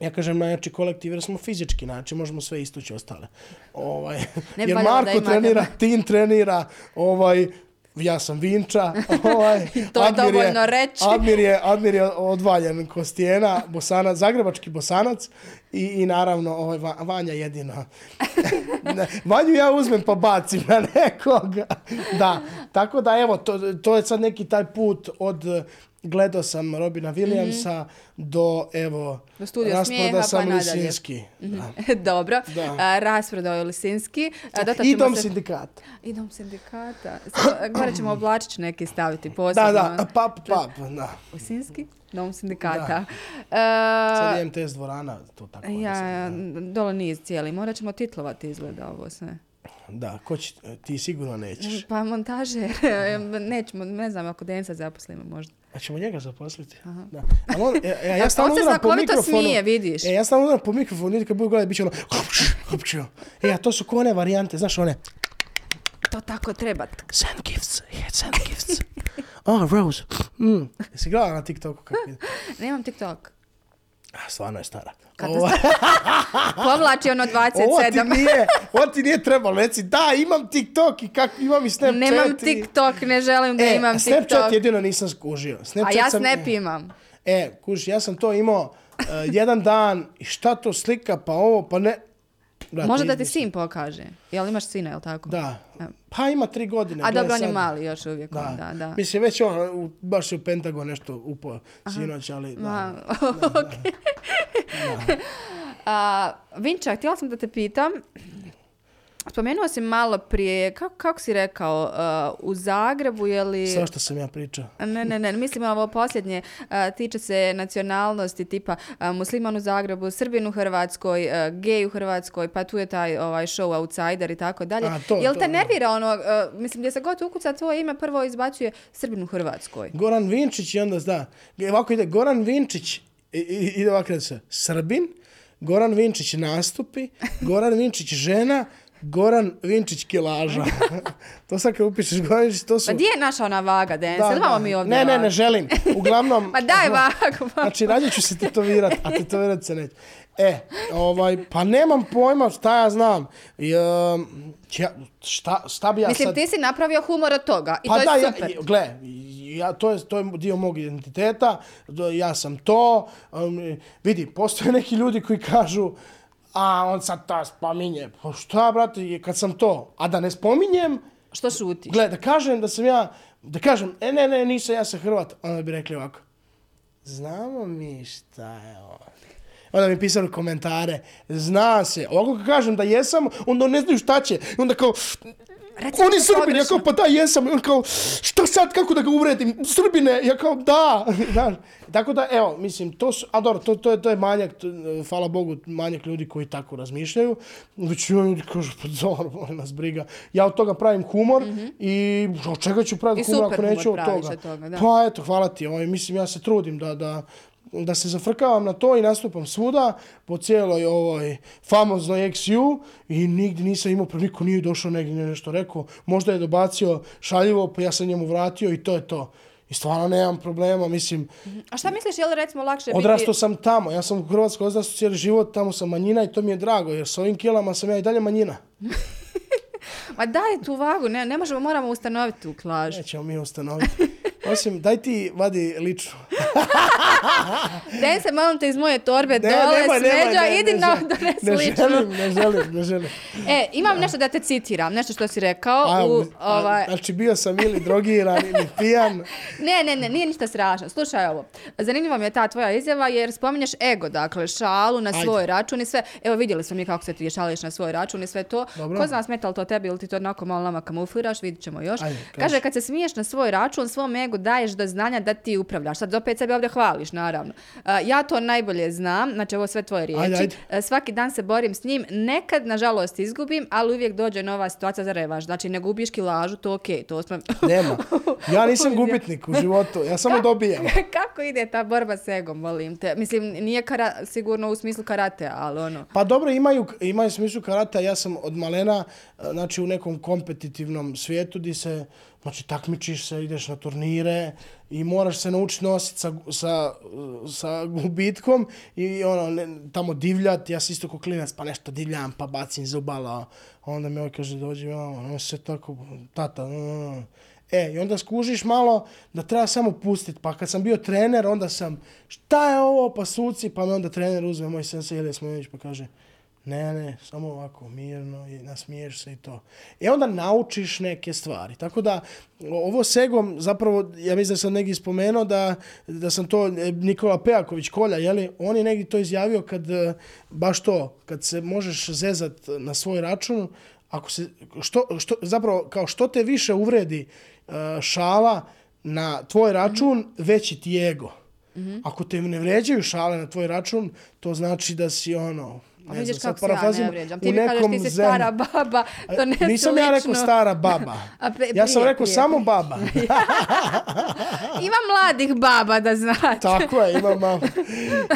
ja kažem najjači kolektiv jer smo fizički, znači možemo sve istući ostale. Ovaj, Ne jer Marko trenira, Tin trenira, ovaj, ja sam Vinča, ovaj, To je dovoljno reći. Admir je, Admir je odvaljen ko stijena, bosanac, zagrebački bosanac i, i naravno ovaj, Va- Vanja jedino. Ne, Vanju ja uzmem pa bacim na nekoga. Da, tako da evo, to, to je sad neki taj put od gledao sam Robina Williamsa mm -hmm. do evo. Do rasproda smijeha, sam pa nadalje. Lisinski. Da. Dobro. Da. A, rasprodao Lisinski. A, dotad I dom se- sindikata. I dom sindikata. Sad, Gore ćemo oblačić neki staviti posebno. Da, da, pap, pap, da. Lisinski, dom sindikata. Sad E, je MTS dvorana, to tako. da ja, sam- dole niz cijeli. Morat ćemo titlovati izgleda ovo sve. Da, ko će, ti sigurno nećeš. Pa montažer, nećemo, ne znam, ako Densa zaposlimo možda. A ćemo njega zaposliti? Da. Ali on, ja, ja, ja stalno On se udaram po mikrofonu. smije, vidiš. E, ja stalno udaram po mikrofonu, ljudi kad budu gledati, bit će ono, hopč, hopč. E, a to su ko one varijante, znaš one, To tako treba. send gifts, yeah, send gifts. oh, Rose. Mm. Jesi gledala na TikToku kako ide? Nemam TikTok. A, stvarno je stara. Katastrofa. Povlači ono Ovo ti 27. nije, ovo ti nije trebalo, reci, da, imam TikTok i kako, imam i Snapchat. Nemam i- TikTok, ne želim da e, imam Snapchat TikTok. jedino nisam skužio. A Snapchat ja sam, Snap imam. E, kuš, ja sam to imao uh, jedan dan i šta to slika, pa ovo, pa ne. Brate, Može da ti sin pokaže. Jel imaš sina, jel tako? Da. E. Pa ima tri godine. A dobro, on je sad. mali još uvijek. Da. Da, da. Mislim, već on, u, baš u Pentagon nešto upao sinoć, ali da. Ma, okej. A, Vinča, htjela sam da te pitam, spomenuo si malo prije, kako, kako si rekao, uh, u Zagrebu je li... Sve što sam ja pričao. Ne, ne, ne, mislim ovo posljednje, a, tiče se nacionalnosti tipa a, musliman u Zagrebu, srbin u Hrvatskoj, a, gej u Hrvatskoj, pa tu je taj ovaj show Outsider i tako dalje. A, to, Jel to, te da. nervira ono, a, mislim gdje se god ukuca tvoje ime, prvo izbacuje srbin u Hrvatskoj. Goran Vinčić i onda zna. Ovako ide Goran Vinčić, i, i, ide ovako se Srbin, Goran Vinčić nastupi, Goran Vinčić žena, Goran Vinčić kilaža. to sad kad upišeš Goran Vinčić, to su... Pa gdje je naša ona vaga, Denis? Da, da, mi ovdje Ne, ne, ne želim. Uglavnom... Ma daj vagu. pa. Znači, rađe ću se tetovirat, a tetovirat se neće. E, ovaj, pa nemam pojma šta ja znam. I, um, ja, šta, šta bi ja Mislim, sad... ti si napravio humor od toga i Pa to da, je ja, super. gle, ja, to, je, to je dio mog identiteta, ja sam to. Um, vidi, postoje neki ljudi koji kažu, a on sad to spominje. Pa šta, brate, kad sam to? A da ne spominjem, Što šutiš? gle, da kažem da sam ja, da kažem, e, ne, ne, nisam, ja sam Hrvat, onda bi rekli ovako, znamo mi šta je on. Onda mi pisali komentare, zna se. Ovako kad kažem da jesam, onda ne znaju šta će. Onda kao, Reci on je Srbin, ja kao, pa da, jesam. On kao, šta sad, kako da ga uvredim? Srbine, ja kao, da. Znaš, tako da, evo, mislim, to su, a dobro, to, to, je, to je manjak, to, hvala Bogu, manjak ljudi koji tako razmišljaju. Većina ljudi kažu, pa dobro, molim nas briga. Ja od toga pravim humor i od čega ću praviti humor ako neću od toga. toga, da. Pa eto, hvala ti. Ovaj, mislim, ja se trudim da, da, da se zafrkavam na to i nastupam svuda po cijeloj ovoj famoznoj XU i nigdje nisam imao, niko nije došao negdje nešto rekao. Možda je dobacio šaljivo, pa ja sam njemu vratio i to je to. I stvarno nemam problema, mislim, A šta misliš, je li recimo lakše odrastao biti... sam tamo, ja sam u Hrvatskoj odrastao cijeli život, tamo sam manjina i to mi je drago, jer s ovim kilama sam ja i dalje manjina. Ma daj tu vagu, ne, ne možemo, moramo ustanoviti tu klažu. Nećemo mi ustanoviti. Osim, daj ti vadi lično. Den se molim te iz moje torbe Ne, dole, nemoj, smeđa, idi ne, na donesi ne lično. želim, ne želim, ne želim. E, imam nešto da te citiram, nešto što si rekao. A, u, a, ovaj, Znači, bio sam ili drogiran ili pijan. Ne, ne, ne, nije ništa strašno. Slušaj ovo. Zanimljiva mi je ta tvoja izjava jer spominješ ego, dakle, šalu na Ajde. svoj račun i sve. Evo vidjeli smo mi kako se ti šališ na svoj račun i sve to. Dobro. Ko zna smeta li to tebi ili ti to onako malo nama kamufliraš, vidit ćemo još. Ajde. Kaže, kad se smiješ na svoj račun, svom egu daješ do znanja da ti upravljaš. Sad opet sebe ovdje hvališ, naravno. Ja to najbolje znam, znači ovo sve tvoje riječi. Ajde, ajde. Svaki dan se borim s njim, nekad, nažalost, izgubim, ali uvijek dođe nova situacija za revanš. Znači, ne gubiš kilažu, to okej, to smo... Nema. Ja nisam gubitnik u životu, ja samo dobijam. Kako ide ta borba s egom, molim te? Mislim, nije kara, sigurno u smislu karate, ali ono... Pa dobro, imaju, imaju smislu karata, ja sam od malena, e, znači u nekom kompetitivnom svijetu di se, znači takmičiš se, ideš na turnire i moraš se naučiti nositi sa, sa, sa gubitkom i ono, ne, tamo divljati, ja sam isto ko klinac, pa nešto divljam, pa bacim zubala, onda mi ovaj kaže, dođi, ja, ono se tako, tata, mm. E, i onda skužiš malo da treba samo pustiti. Pa kad sam bio trener, onda sam, šta je ovo, pa suci, pa me onda trener uzme, moj sensei Ilija Smojević, pa kaže, ne, ne, samo ovako, mirno, i nasmiješ se i to. I onda naučiš neke stvari. Tako da, ovo s egom, zapravo, ja mislim da sam negdje spomenuo da, da sam to, e, Nikola Pejaković, Kolja, jeli, on je negdje to izjavio kad, e, baš to, kad se možeš zezat na svoj račun, ako se, što, što, zapravo, kao što te više uvredi uh, šala na tvoj račun, veći ti je ego. Mm -hmm. Ako te ne vređaju šale na tvoj račun, to znači da si ono, ne vidiš znam, kako sad se ja ne parafrazim, u Ti mi kažeš ti si zemlju. stara baba, to ne Nisam ja rekao stara baba. A pre- ja sam prije, rekao prije. samo baba. Ima mladih baba da znate. Tako je, ima malo.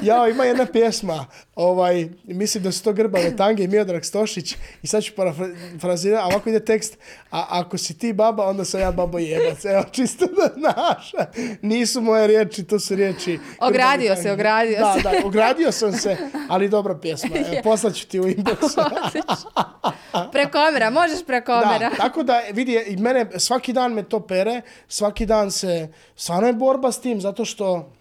Ja, ima jedna pjesma, ovaj, mislim da su to Grbave Tange i Miodrag Stošić i sad ću parafrazirati, a ovako ide tekst, a ako si ti baba, onda sam ja babo jebac. Evo, čisto da znaš. Nisu moje riječi, to su riječi. Ogradio se, ogradio da, se. Da, da, ogradio sam se, ali dobra pjesma. Evo, poslaću ti u inbox. Preko omera, možeš preko omera. Da, tako da vidi, i mene svaki dan me to pere, svaki dan se, stvarno je borba s tim, zato što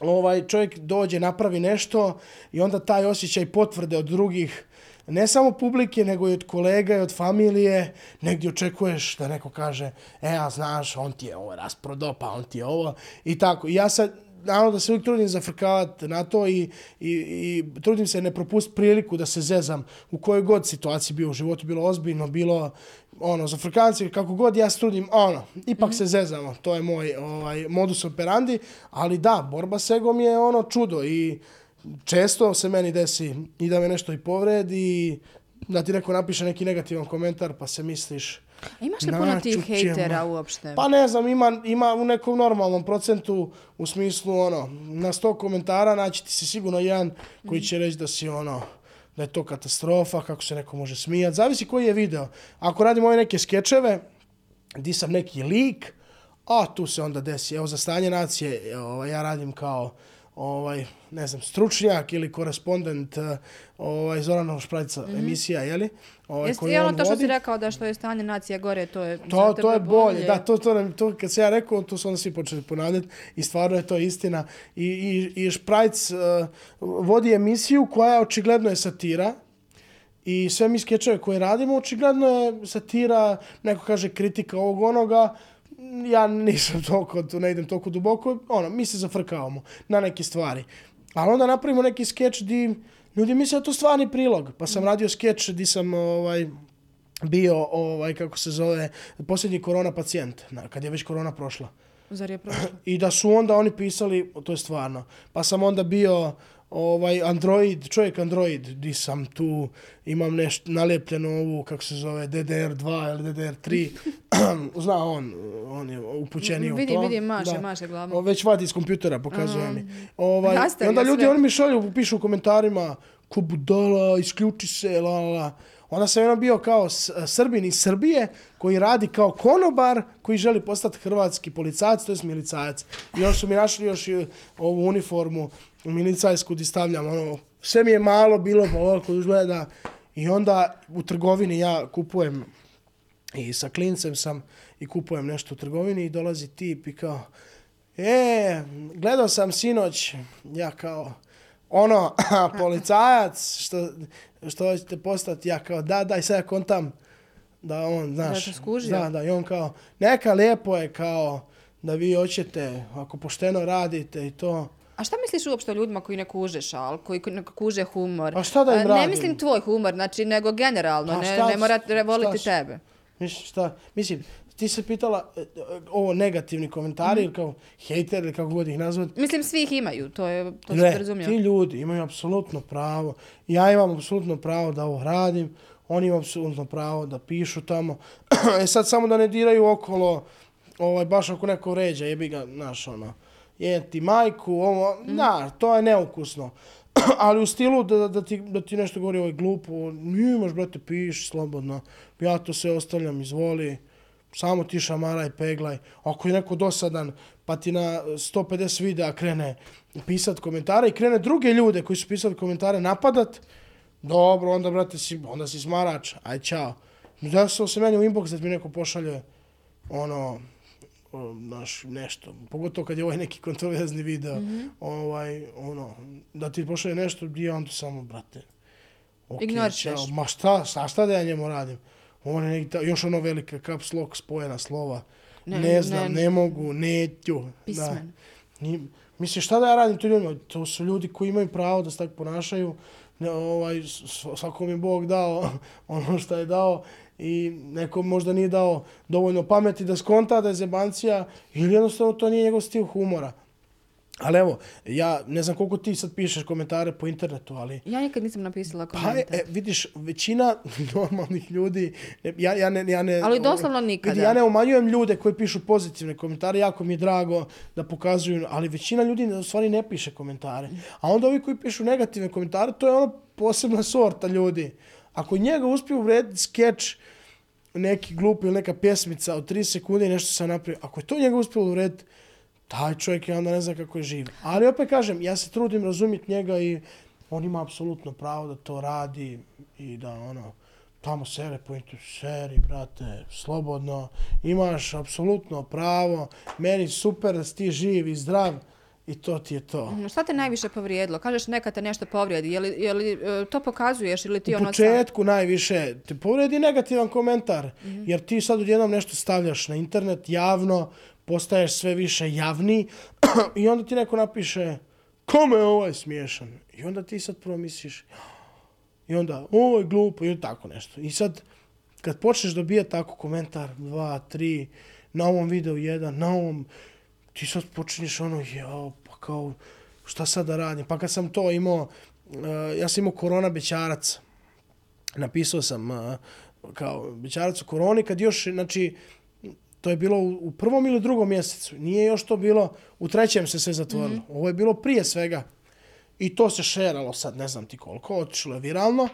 ovaj čovjek dođe, napravi nešto i onda taj osjećaj potvrde od drugih, ne samo publike, nego i od kolega i od familije, negdje očekuješ da neko kaže, e, a znaš, on ti je ovo rasprodo, pa on ti je ovo, i tako. I ja sad, naravno da se uvijek trudim zafrkavati na to i, i, i trudim se ne propustiti priliku da se zezam u kojoj god situaciji bio u životu, bilo ozbiljno, bilo ono, za frkanci, kako god ja se trudim, ono, ipak mm -hmm. se zezamo, to je moj ovaj, modus operandi, ali da, borba s egom je ono čudo i često se meni desi i da me nešto i povredi i da ti neko napiše neki negativan komentar pa se misliš A Imaš li puno tih hejtera uopšte? Pa ne znam, ima, ima u nekom normalnom procentu u smislu ono, na 100 komentara naći ti se sigurno jedan koji će reći da si ono, da je to katastrofa, kako se neko može smijati. Zavisi koji je video. Ako radim ove neke skečeve, di sam neki lik, a tu se onda desi. Evo za stanje nacije, ovaj, ja radim kao ovaj, ne znam, stručnjak ili korespondent eh, ovaj, Zoranov Šprajca mm -hmm. emisija, jeli? Ovaj, Jesi koju ti ono on to što vodi. si rekao da što je stanje nacije gore, to je To, to je bolje, da, to, to, nam- to kad se ja rekao, to su onda svi počeli ponavljati i stvarno je to istina. I, i, i Šprajc uh, vodi emisiju koja očigledno je satira i sve mi skečeve koje radimo, očigledno je satira, neko kaže kritika ovog onoga, ja nisam toliko, tu ne idem toliko duboko, ono, mi se zafrkavamo na neke stvari. Ali onda napravimo neki skeč di ljudi misle da to stvarni prilog. Pa sam radio skeč di sam ovaj, bio, ovaj, kako se zove, posljednji korona pacijent, na, kad je već korona prošla. Zar je prošlo? I da su onda oni pisali, to je stvarno. Pa sam onda bio ovaj Android, čovjek Android, di sam tu, imam nešto nalijepljeno ovu, kako se zove, DDR2 ili DDR3. Zna on, on je upućeniji u to. Vidim, vidim, maše, maše glavom. O, Već vadi iz kompjutera, pokazuje mi. Ovaj, I onda ljudi, sve. oni mi šalju, pišu u komentarima, ko budala, isključi se, la, la, la. Onda sam jedno bio kao Srbin iz Srbije, koji radi kao konobar, koji želi postati hrvatski policajac, to je milicajac. I još su mi našli još i ovu uniformu milicajsku di stavljam, ono, sve mi je malo bilo, pa ovako izgleda. I onda u trgovini ja kupujem I sa klincem sam i kupujem nešto u trgovini i dolazi tip i kao, e, gledao sam sinoć, ja kao, ono, policajac, što, što hoćete postati, ja kao, da, daj, sad ja kontam, da on, znaš, skužio. da, da, i on kao, neka lijepo je kao, da vi hoćete, ako pošteno radite i to, A šta misliš uopšte o ljudima koji ne kuže šal, koji ne kuže humor? A šta da im E, Ne radim? mislim tvoj humor, znači, nego generalno, ne, šta ne mora šta voliti ću? tebe. Mislim, šta, mislim, ti se pitala e, e, ovo negativni komentari Mhm. ili kao hejter ili kako god ih nazvati. Mislim, svih imaju, to je, to Ne, razumio. ti ljudi imaju apsolutno pravo. Ja imam apsolutno pravo da ovo radim. Oni imaju apsolutno pravo da pišu tamo. e sad samo da ne diraju okolo, ovaj, baš ako neko ređa, jebi ga, znaš, ono, je ti majku, ovo, Mhm. da, to je neukusno. Ali u stilu da, da, ti, da ti nešto govori ovo je glupo, imaš, brate, piš slobodno. Ja to sve ostavljam, izvoli. Samo ti šamaraj, peglaj. Ako je neko dosadan, pa ti na 150 videa krene pisat komentare i krene druge ljude koji su pisali komentare napadat, dobro, onda, brate, si, onda si smarač. Aj, čao. Desilo se meni u inbox da mi neko pošalje ono, naš, nešto. Pogotovo kad je ovaj neki kontroverzni video. Mhm. ovaj, ono, da ti pošalje nešto, gdje on to samo, brate. Okay, Ignorišeš. čao. Ma šta, šta, šta da ja njemu radim? On je neki, ta- još ono velika caps lock spojena slova. Ne, Ne, ne znam, ne. ne, mogu, neću. Pismen. Da. Ni, mislim, šta da ja radim to ljudima? To su ljudi koji imaju pravo da se tako ponašaju. Ne, ovaj, s- svakom je Bog dao ono što je dao i neko možda nije dao dovoljno pameti da skonta da je zebancija ili jednostavno to nije njegov stil humora. Ali evo, ja ne znam koliko ti sad pišeš komentare po internetu, ali Ja nikad nisam napisala Pa, komentar. e, vidiš, većina normalnih ljudi, ja, ja, ne, ja ne... Ali doslovno nikada. Vidi, ja ne umanjujem ljude koji pišu pozitivne komentare, jako mi je drago da pokazuju, ali većina ljudi u stvari ne piše komentare. A onda ovi koji pišu negativne komentare, to je ono posebna sorta ljudi. Ako njega uspiju uvrediti skeč, neki glup ili neka pjesmica od 3 sekunde i nešto sam napravio, ako je to njega uspjelo uvrediti, taj čovjek je onda ne zna kako je živ. Ali opet kažem, ja se trudim razumjeti njega i on ima apsolutno pravo da to radi i da ono, tamo sere po internetu, seri, brate, slobodno, imaš apsolutno pravo, meni super da si ti živ i zdrav i to ti je to. Mm, Šta te najviše povrijedilo? Kažeš neka te nešto povrijedi. Je li, je li e, to pokazuješ ili ti U ono... početku najviše te povredi negativan komentar, jer ti sad odjednom nešto stavljaš na internet javno, postaješ sve više javni i onda ti neko napiše kome je ovaj smiješan? I onda ti sad prvo misliš i onda ovo je glupo i tako nešto. I sad kad počneš dobijati tako komentar, dva, tri, na ovom videu jedan, na ovom, ti sad počinješ ono, jao, pa kao, šta sad da radim? Pa kad sam to imao, uh, ja sam imao korona bećarac, napisao sam uh, kao bećarac u koroni, kad još, znači, to je bilo u, u prvom ili drugom mjesecu. Nije još to bilo, u trećem se sve zatvorilo. Mm -hmm. Ovo je bilo prije svega. I to se šeralo sad, ne znam ti koliko, otišlo je viralno.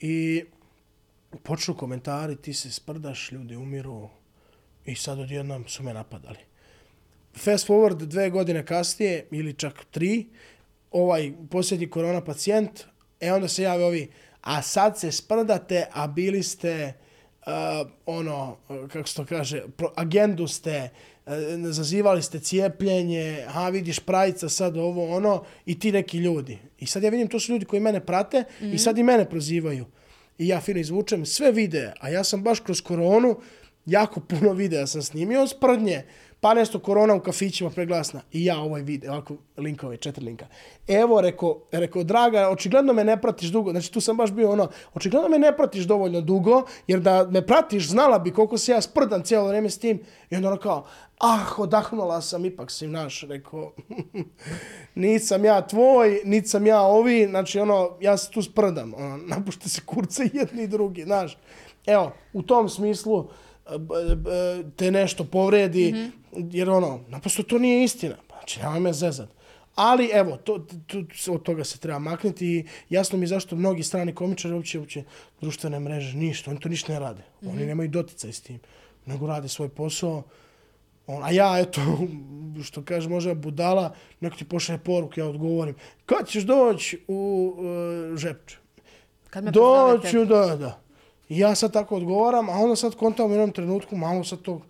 I počnu komentari, ti se sprdaš, ljudi umiru. I sad odjednom su me napadali. Fast forward dve godine kasnije, ili čak tri, ovaj posljednji korona pacijent, e onda se jave ovi, a sad se sprdate, a bili ste, uh, ono, kako se to kaže, pro, agendu ste, uh, zazivali ste cijepljenje, a vidiš prajica sad ovo, ono, i ti neki ljudi. I sad ja vidim, to su ljudi koji mene prate mm -hmm. i sad i mene prozivaju. I ja fino izvučem sve videe, a ja sam baš kroz koronu jako puno videa sam snimio sprdnje, pa nešto korona u kafićima preglasna. I ja ovaj video, ovako linkove, četiri linka. Evo, reko, reko, draga, očigledno me ne pratiš dugo. Znači, tu sam baš bio ono, očigledno me ne pratiš dovoljno dugo, jer da me pratiš, znala bi koliko se ja sprdam cijelo vrijeme s tim. I onda ono kao, ah, odahnula sam, ipak si naš, rekao, nisam ja tvoj, niti sam ja ovi, znači, ono, ja se tu sprdam, ono, napušte se kurce jedni i drugi, znaš. Evo, u tom smislu, te nešto povredi, mm -hmm. jer ono, naprosto to nije istina. Znači, nema me zezat. Ali, evo, to, to, to, od toga se treba maknuti i jasno mi zašto mnogi strani komičari uopće, uopće društvene mreže, ništa, oni to ništa ne rade. Mm -hmm. Oni nemaju doticaj s tim, nego rade svoj posao. On, a ja, eto, što kaže, možda budala, neko ti pošle poruku, ja odgovorim, kad ćeš doći u uh, Žepče? Kad me Doću, da, da. I ja sad tako odgovaram, a onda sad kontam u jednom trenutku, malo sad tog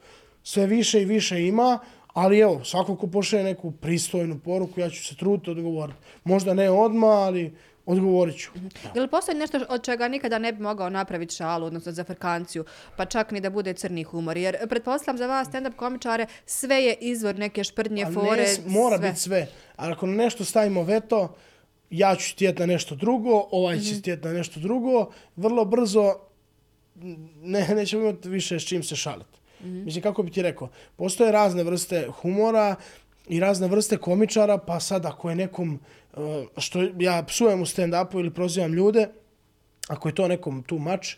sve više i više ima, ali evo, svako ko pošle neku pristojnu poruku, ja ću se truditi odgovoriti. Možda ne odmah, ali odgovorit ću. Ili postoji nešto od čega nikada ne bi mogao napraviti šalu, odnosno za frkanciju, pa čak ni da bude crni humor? Jer pretpostavljam za vas stand-up komičare sve je izvor neke šprdnje, Pa fore, ne, mora sve. biti sve. Ali ako na nešto stavimo veto, ja ću htjeti na nešto drugo, ovaj će htjeti na nešto drugo, vrlo brzo ne, nećemo imati više s čim se šaliti. Mislim, kako bi ti rekao, postoje razne vrste humora i razne vrste komičara, pa sad ako je nekom, uh, što ja psujem u stand-upu ili prozivam ljude, ako je to nekom tu mač,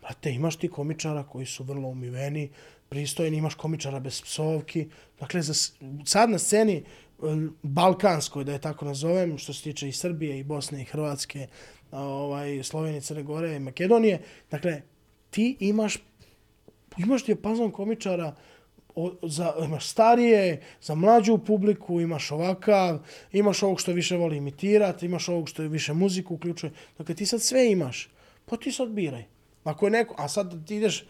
brate, imaš ti komičara koji su vrlo umiveni, pristojni, imaš komičara bez psovki. Dakle, za, sad na sceni eh, balkanskoj, da je tako nazovem, što se tiče i Srbije, i Bosne, i Hrvatske, ovaj, Slovenije, Crne Gore, i Makedonije, dakle, ti imaš imaš dijapazon komičara o, za, imaš starije, za mlađu publiku, imaš ovakav, imaš ovog što više voli imitirati, imaš ovog što više muziku uključuje. Dakle, ti sad sve imaš. Pa ti sad biraj. Ako je neko, a sad ti ideš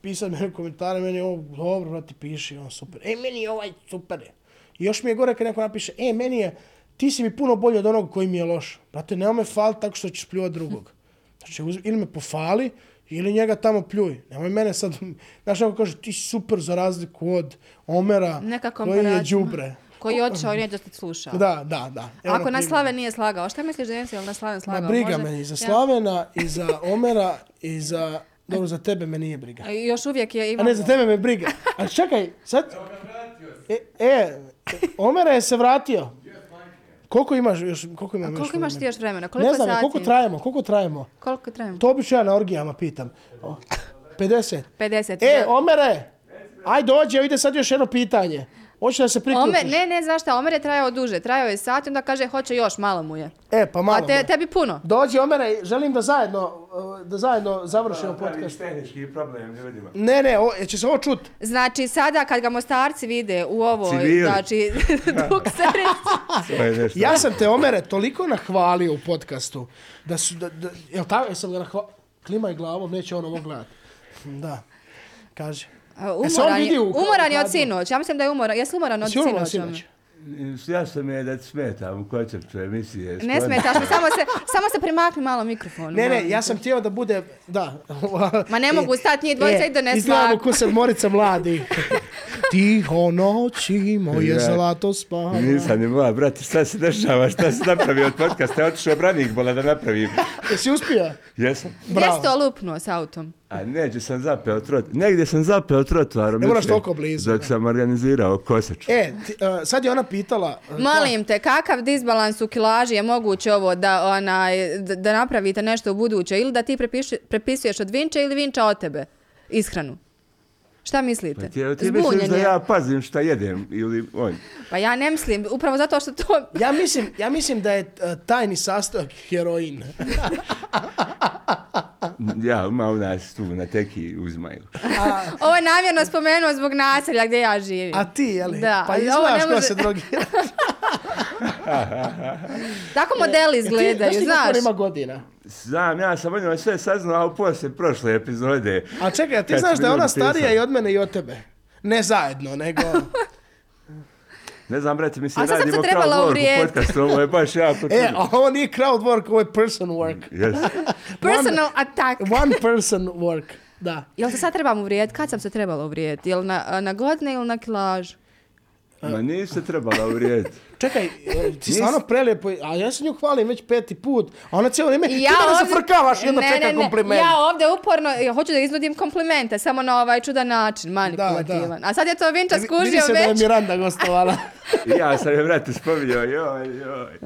pisat meni komentare, meni je ovo dobro, brate, piši, on super. E, meni je ovaj super. je. I još mi je gore kad neko napiše, e, meni je, ti si mi puno bolji od onog koji mi je loš. Brate, nema me fal tako što ćeš pljuvat drugog. Znači, uz, ili me pofali, ili njega tamo pljuj. Nemoj mene sad, znaš, ako kaže, ti si super za razliku od Omera, koji je džubre. Koji je otišao i neće da te sluša. Da, da, da. Evo, Ako na primjer. slave nije slagao, šta misliš da ili na slave slagao? Ma briga Možda- me i za. Slavena, i za Omera, i za... Dobro, za tebe me nije briga. A Još uvijek je A imamo... ne, za tebe me briga. A čekaj, sad... E, e, Omera je se vratio. Koliko imaš još, koliko još koliko imaš ti još vremena? Koliko Ne znam, sati? koliko trajemo, koliko trajemo? Koliko trajemo? To obično ja na orgijama pitam. O, 50. 50. E, Omere, aj dođe, evo ide sad još jedno pitanje. Hoće da se priključiš? Ome, ne, ne, znaš šta, Omer je trajao duže. Trajao je sat i onda kaže hoće još, malo mu je. E, pa malo. A te, tebi puno. Dođi, Omere, želim da zajedno, uh, da zajedno završimo Pravi podcast. tehnički problem ljudima. Ne, ne, o, će se ovo čut. Znači, sada kad ga mostarci vide u ovoj, Civili. znači, dok se. Ja sam te, Omere, toliko nahvalio u podcastu, da su, da, da, jel tako, jesam ga nahvalio? Klimaj glavom, neće on ovo gledat. Da, kaže. Se on umoran, je, vidi u- umoran je od sinoć. Ja mislim da je umoran. Jesi umoran od Jesi sinoć? sinoć? Ja sam je da ti smetam u konceptu emisije. Ne smetaš mi, samo se, samo se primakni malo mikrofonu. Ne, ne, ja sam htio da bude, da. Ma ne mogu stati njih dvojica i da ne Izgledamo ko sedmorica mladi. Tiho noći, moje Ja. zlato spava. Nisam ni moja, brate, šta se dešava, šta se napravio od podcasta, ja otišao branik bola da napravim. Jesi uspio? Jesam. Gdje Bravo. si to lupnuo s autom? A neđe sam zapeo trot, negdje sam zapeo trotoarom. Ne moraš toliko blizu, Dok da. sam organizirao koseč. E, ti, uh, sad je ona pitala... uh, Molim te, kakav disbalans u kilaži je moguće ovo da, onaj, da, da napravite nešto u buduće? Ili da ti prepiši, prepisuješ od Vinča ili Vinča od tebe ishranu? Šta mislite? Pa ti, ti misliš da ja pazim šta jedem ili on? Pa ja ne mislim, upravo zato što to... Ja mislim, ja mislim da je uh, tajni sastojak heroin. Ja, u nas tu na teki uzmaju. Ovo je namjerno spomenuo zbog naselja gdje ja živim. A ti, jeli? Da, pa izgledaš ne ko može- se drogira. Tako modeli izgledaju, ti, znaš ti koliko znaš. on ima godina? Znam, ja sam o njoj sve saznao, a poslije prošle epizode. A čekaj, a ti znaš da je ona starija i od mene i od tebe? Ne zajedno, nego... Ne znam, brate, mi se A radimo se trebala Lord u podcastu, ovo je baš jako E, čudno. a ovo nije crowd work, ovo je person work. Yes. Personal attack. One person work, da. Jel se sad trebam uvrijediti? Kad sam se trebala uvrijediti? Jel na, na godine ili na kilažu? Ma nisi se trebala uvrijediti. Čekaj, e, ti stvarno prelijepo, a ja se nju hvalim već peti put, a ona cijelo vrijeme, I ti mene ovdje- zafrkavaš i onda Ne, čeka ne, ne, kompliment. Ja ovdje uporno, ja hoću da iznudim komplimente, samo na ovaj čudan način, manipulativan. Da, A sad je to Vinča Vidi skužio se da je već. Miranda gostovala. Ja sam je, brate, spominjao, joj, joj.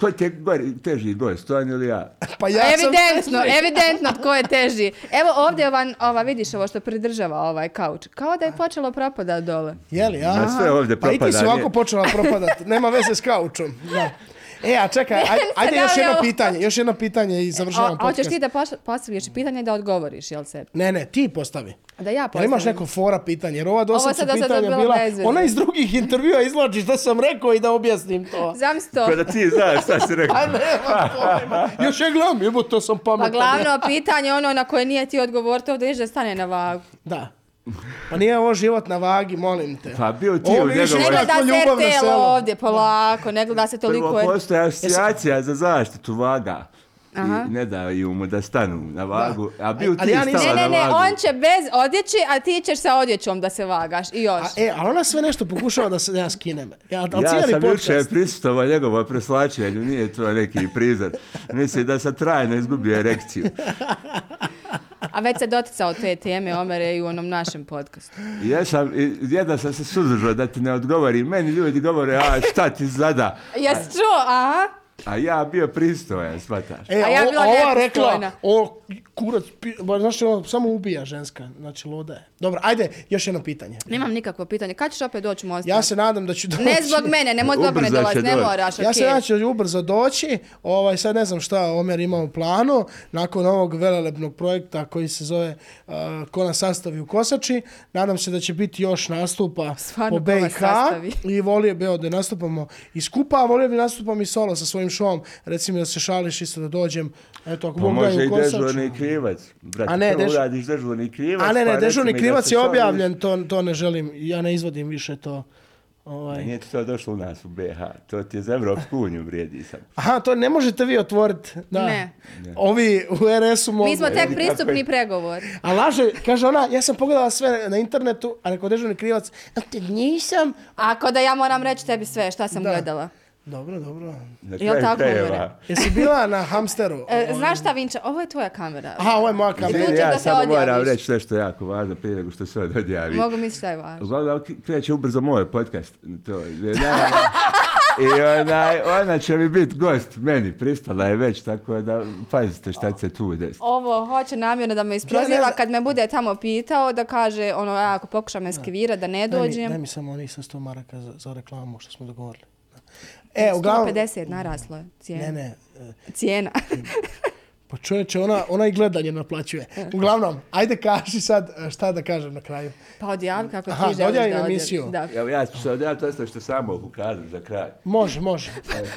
Ko je gori, teži gost, on ili ja? Pa ja sam... evidentno, evidentno tko je teži. Evo ovdje ova, ova, vidiš ovo što pridržava ovaj kauč. Kao da je počelo propadati dole. Jeli, a? Ma sve ovdje Pa i ti si propada, ovako počela propadati, nema veze s kaučom. Da. E, a čekaj, aj, ajde Da još jedno pitanje, još jedno pitanje i završavam a hoćeš podcast. ti da postaviš pitanje da odgovoriš, jel se? Ne, ne, ti postavi. Da ja Jel postavim. imaš neko fora pitanje? Jer ova do sad su pitanja bila... Ona iz drugih intervjua izlači što sam rekao i da objasnim to. Zamisli to. Ko da ti znaš šta si rekao. A nema pojma. Još je gledam, jebo, to sam Pa pametan. glavno pitanje ono na koje nije ti odgovor, to da da stane na vagu. Da. Pa nije ovo život na vagi, molim te. Pa bio ti u više njegovoj... Ne gleda se selo. ovdje, polako, ne gleda se toliko. Prvo postoje asocijacija za zaštitu vaga. Aha. I ne daju mu da stanu na vagu. A bio Ali ti ja nisam- stala Ne, ne, na ne, vagu. on će bez odjeći, a ti ćeš sa odjećom da se vagaš. I još. A, e, ali ona sve nešto pokušava da se ja skinem. Ja, ali Ja sam juče prisutovao njegovo preslačenju, nije to neki prizor. Mislim da sam trajno izgubio erekciju. A već se doticao te teme, Omere, i u onom našem podcastu. Ja sam, i jedna sam se suzdržao da ti ne odgovorim. Meni ljudi govore, a šta ti zada? Jesi čuo? Aha. A ja bio pristojan, shvataš. E, A ja o- bila ova nepristojna. rekla, o, kurac, pi, ba, znaš, ono, samo ubija ženska, znači loda je. Dobro, ajde, još jedno pitanje. Nemam nikakvo pitanje. Kad ćeš opet doći u Mostar? Ja se nadam da ću doći. Ne zbog mene, nemoj zbog mene Ubrzo će dolazi, ne doći. moraš, Ja se okej. nadam da ću ubrzo doći, ovaj, sad ne znam šta Omer ima u planu, nakon ovog velelepnog projekta koji se zove uh, Ko nas sastavi u Kosači, nadam se da će biti još nastupa Stvarno, po ko BiH sastavi. i volio bi evo, da nastupamo i skupa, a volio bi nastupam i solo sa svojim šovom, recimo da se šališ isto da dođem, eto ako Pa Bog da može i i u Kosač. dežurni krivac. Brate, A ne, prvo dež- uradiš dežurni krivac. A ne, ne, pa dežurni krivac je objavljen, to, to ne želim, ja ne izvodim više to. Ovaj. Nije ti to došlo u nas u BH. To ti je za Evropsku uniju vrijedi sam. Aha, to ne možete vi otvoriti. Da. Ne. Ovi u RS-u mogu. Mi smo tek pristupni kako je. pregovor. A laže, kaže ona, ja sam pogledala sve na internetu, a rekao dežurni krivac, a te nisam. Ako da ja moram reći tebi sve šta sam Da. gledala. Dobro, dobro. Na Jel tako, krajeva. Omere? Jesi bila na hamsteru? E, znaš šta, Vinča, ovo je tvoja kamera. Aha, ovo je moja kamera. Ne, ja da samo odjaviš. moram reći nešto jako važno prije nego što se od odjavi. Mogu misliti šta je važno. Uglavnom, kreće ubrzo moj podcast. To, je, da, I onaj, ona će mi biti gost, meni pristala je već, tako da pazite šta će se tu desiti. Ovo hoće namjerno da me Ja ne isproziva kad me bude tamo pitao da kaže ono ja ako pokušam eskivira da ne Daj mi, dođem. daj mi samo onih sa 100 maraka za, za reklamu što smo dogovorili. E, uglavnom... 150 naraslo je cijena. Ne, ne. e, Cijena. Pa čovječe, ona, ona i gledanje naplaćuje. Uglavnom, ajde kaži sad e, šta da kažem na kraju. Pa odjavi kako Aha, ti želiš da odjavi. emisiju. Da. Evo ja ću sad ja to isto što sam mogu kazati za kraj. Može, može.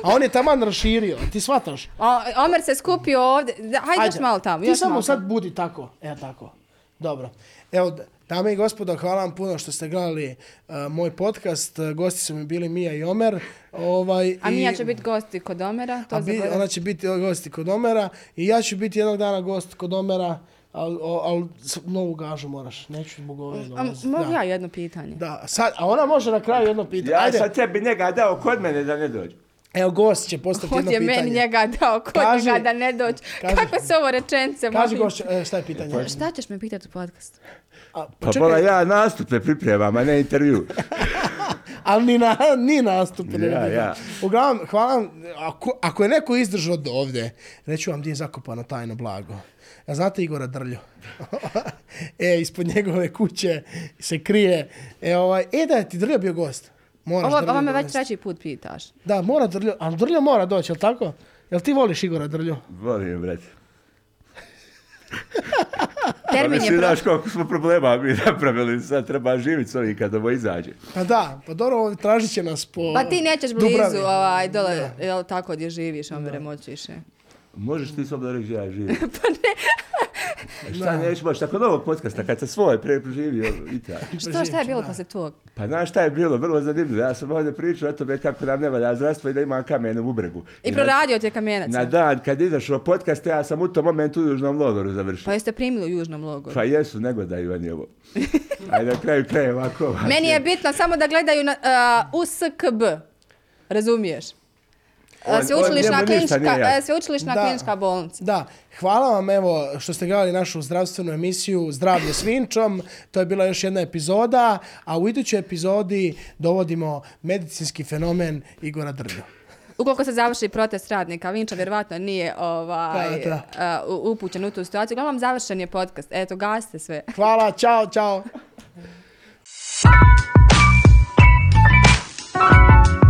A on je taman raširio, ti shvataš? O, Omer se skupio ovdje. Da, hajde, još malo tamo. Ti još samo malo sad budi tako. E, tako. Dobro. Evo, dame i gospodo, hvala vam puno što ste gledali uh, moj podcast. Uh, Gosti su mi bili Mija i Omer. Ovaj, A i- Mija će biti gosti kod Omera. To a bi, zaboravim. ona će biti gosti kod Omera i ja ću biti jednog dana gost kod Omera, ali al, s- novu gažu moraš. Neću zbog ove A, dolaziti. mogu ja jedno pitanje? Da, sad, a ona može na kraju jedno pitanje. Ja Ajde, sam tebi njega dao kod mene da ne dođe. Evo gost će postaviti jedno Ovdje je pitanje. meni njega dao kod Kaži- njega da ne kaži- Kako se ovo rečence? Kaži molim? gost, e, šta je pitanje? Šta ćeš me pitati u podcastu? A, Pa bola ja nastupe pripremam, a ne intervju. Ali ni, na, ni nastup. ne Ja, ja. Uglavnom, hvala vam. Ako, ako je neko izdržao do ovde, reću vam gdje je zakopano tajno blago. A znate Igora Drlju? e, ispod njegove kuće se krije. E, ovaj, e da je ti Drlja bio gost. Moraš Ovo, ovo me već treći put pitaš. Da, mora Drlju. Ali Drlja mora doći, jel tako? Jel ti voliš Igora Drlju? Volim, brate. Pa Termin je pro... znaš koliko smo problema mi napravili, sad treba živjeti s ovim kad ovo izađe. Pa da, pa dobro, tražit će nas po Pa ti nećeš blizu, Dubravi. ovaj, dole, jel tako gdje živiš, Omere, moći više. Možeš ti slobodno reći gdje ja živim? pa ne. Šta neću moći, nakon ovog podcasta, kad sam svoj pre preživio i tako. Što, šta je bilo posle tog? Pa znaš šta je bilo, vrlo zanimljivo. Ja sam ovdje pričao o tome kako nam ne valja zdravstvo i da imam kamen u bubregu. I na- proradio ti je kamenac. Na dan kad izašao podcast, ja sam u tom momentu u južnom logoru završio. Pa jeste primili u južnom logoru. Pa jesu, nego da i oni ovo. Ajde, na kraju krajeva ovako. ovako. Meni je bitno samo da gledaju na, uh, USKB. Razumiješ? Sveučilišna e, klinička bolnica. Da, hvala vam evo što ste gledali našu zdravstvenu emisiju Zdravlje s Vinčom. To je bila još jedna epizoda, a u idućoj epizodi dovodimo medicinski fenomen Igora Drlja. Ukoliko se završi protest radnika, Vinča vjerovatno nije ovaj, da, da. Uh, upućen u tu situaciju. Uglavnom, završen je podcast. Eto, gasite sve. Hvala, čao, čao. Thank you.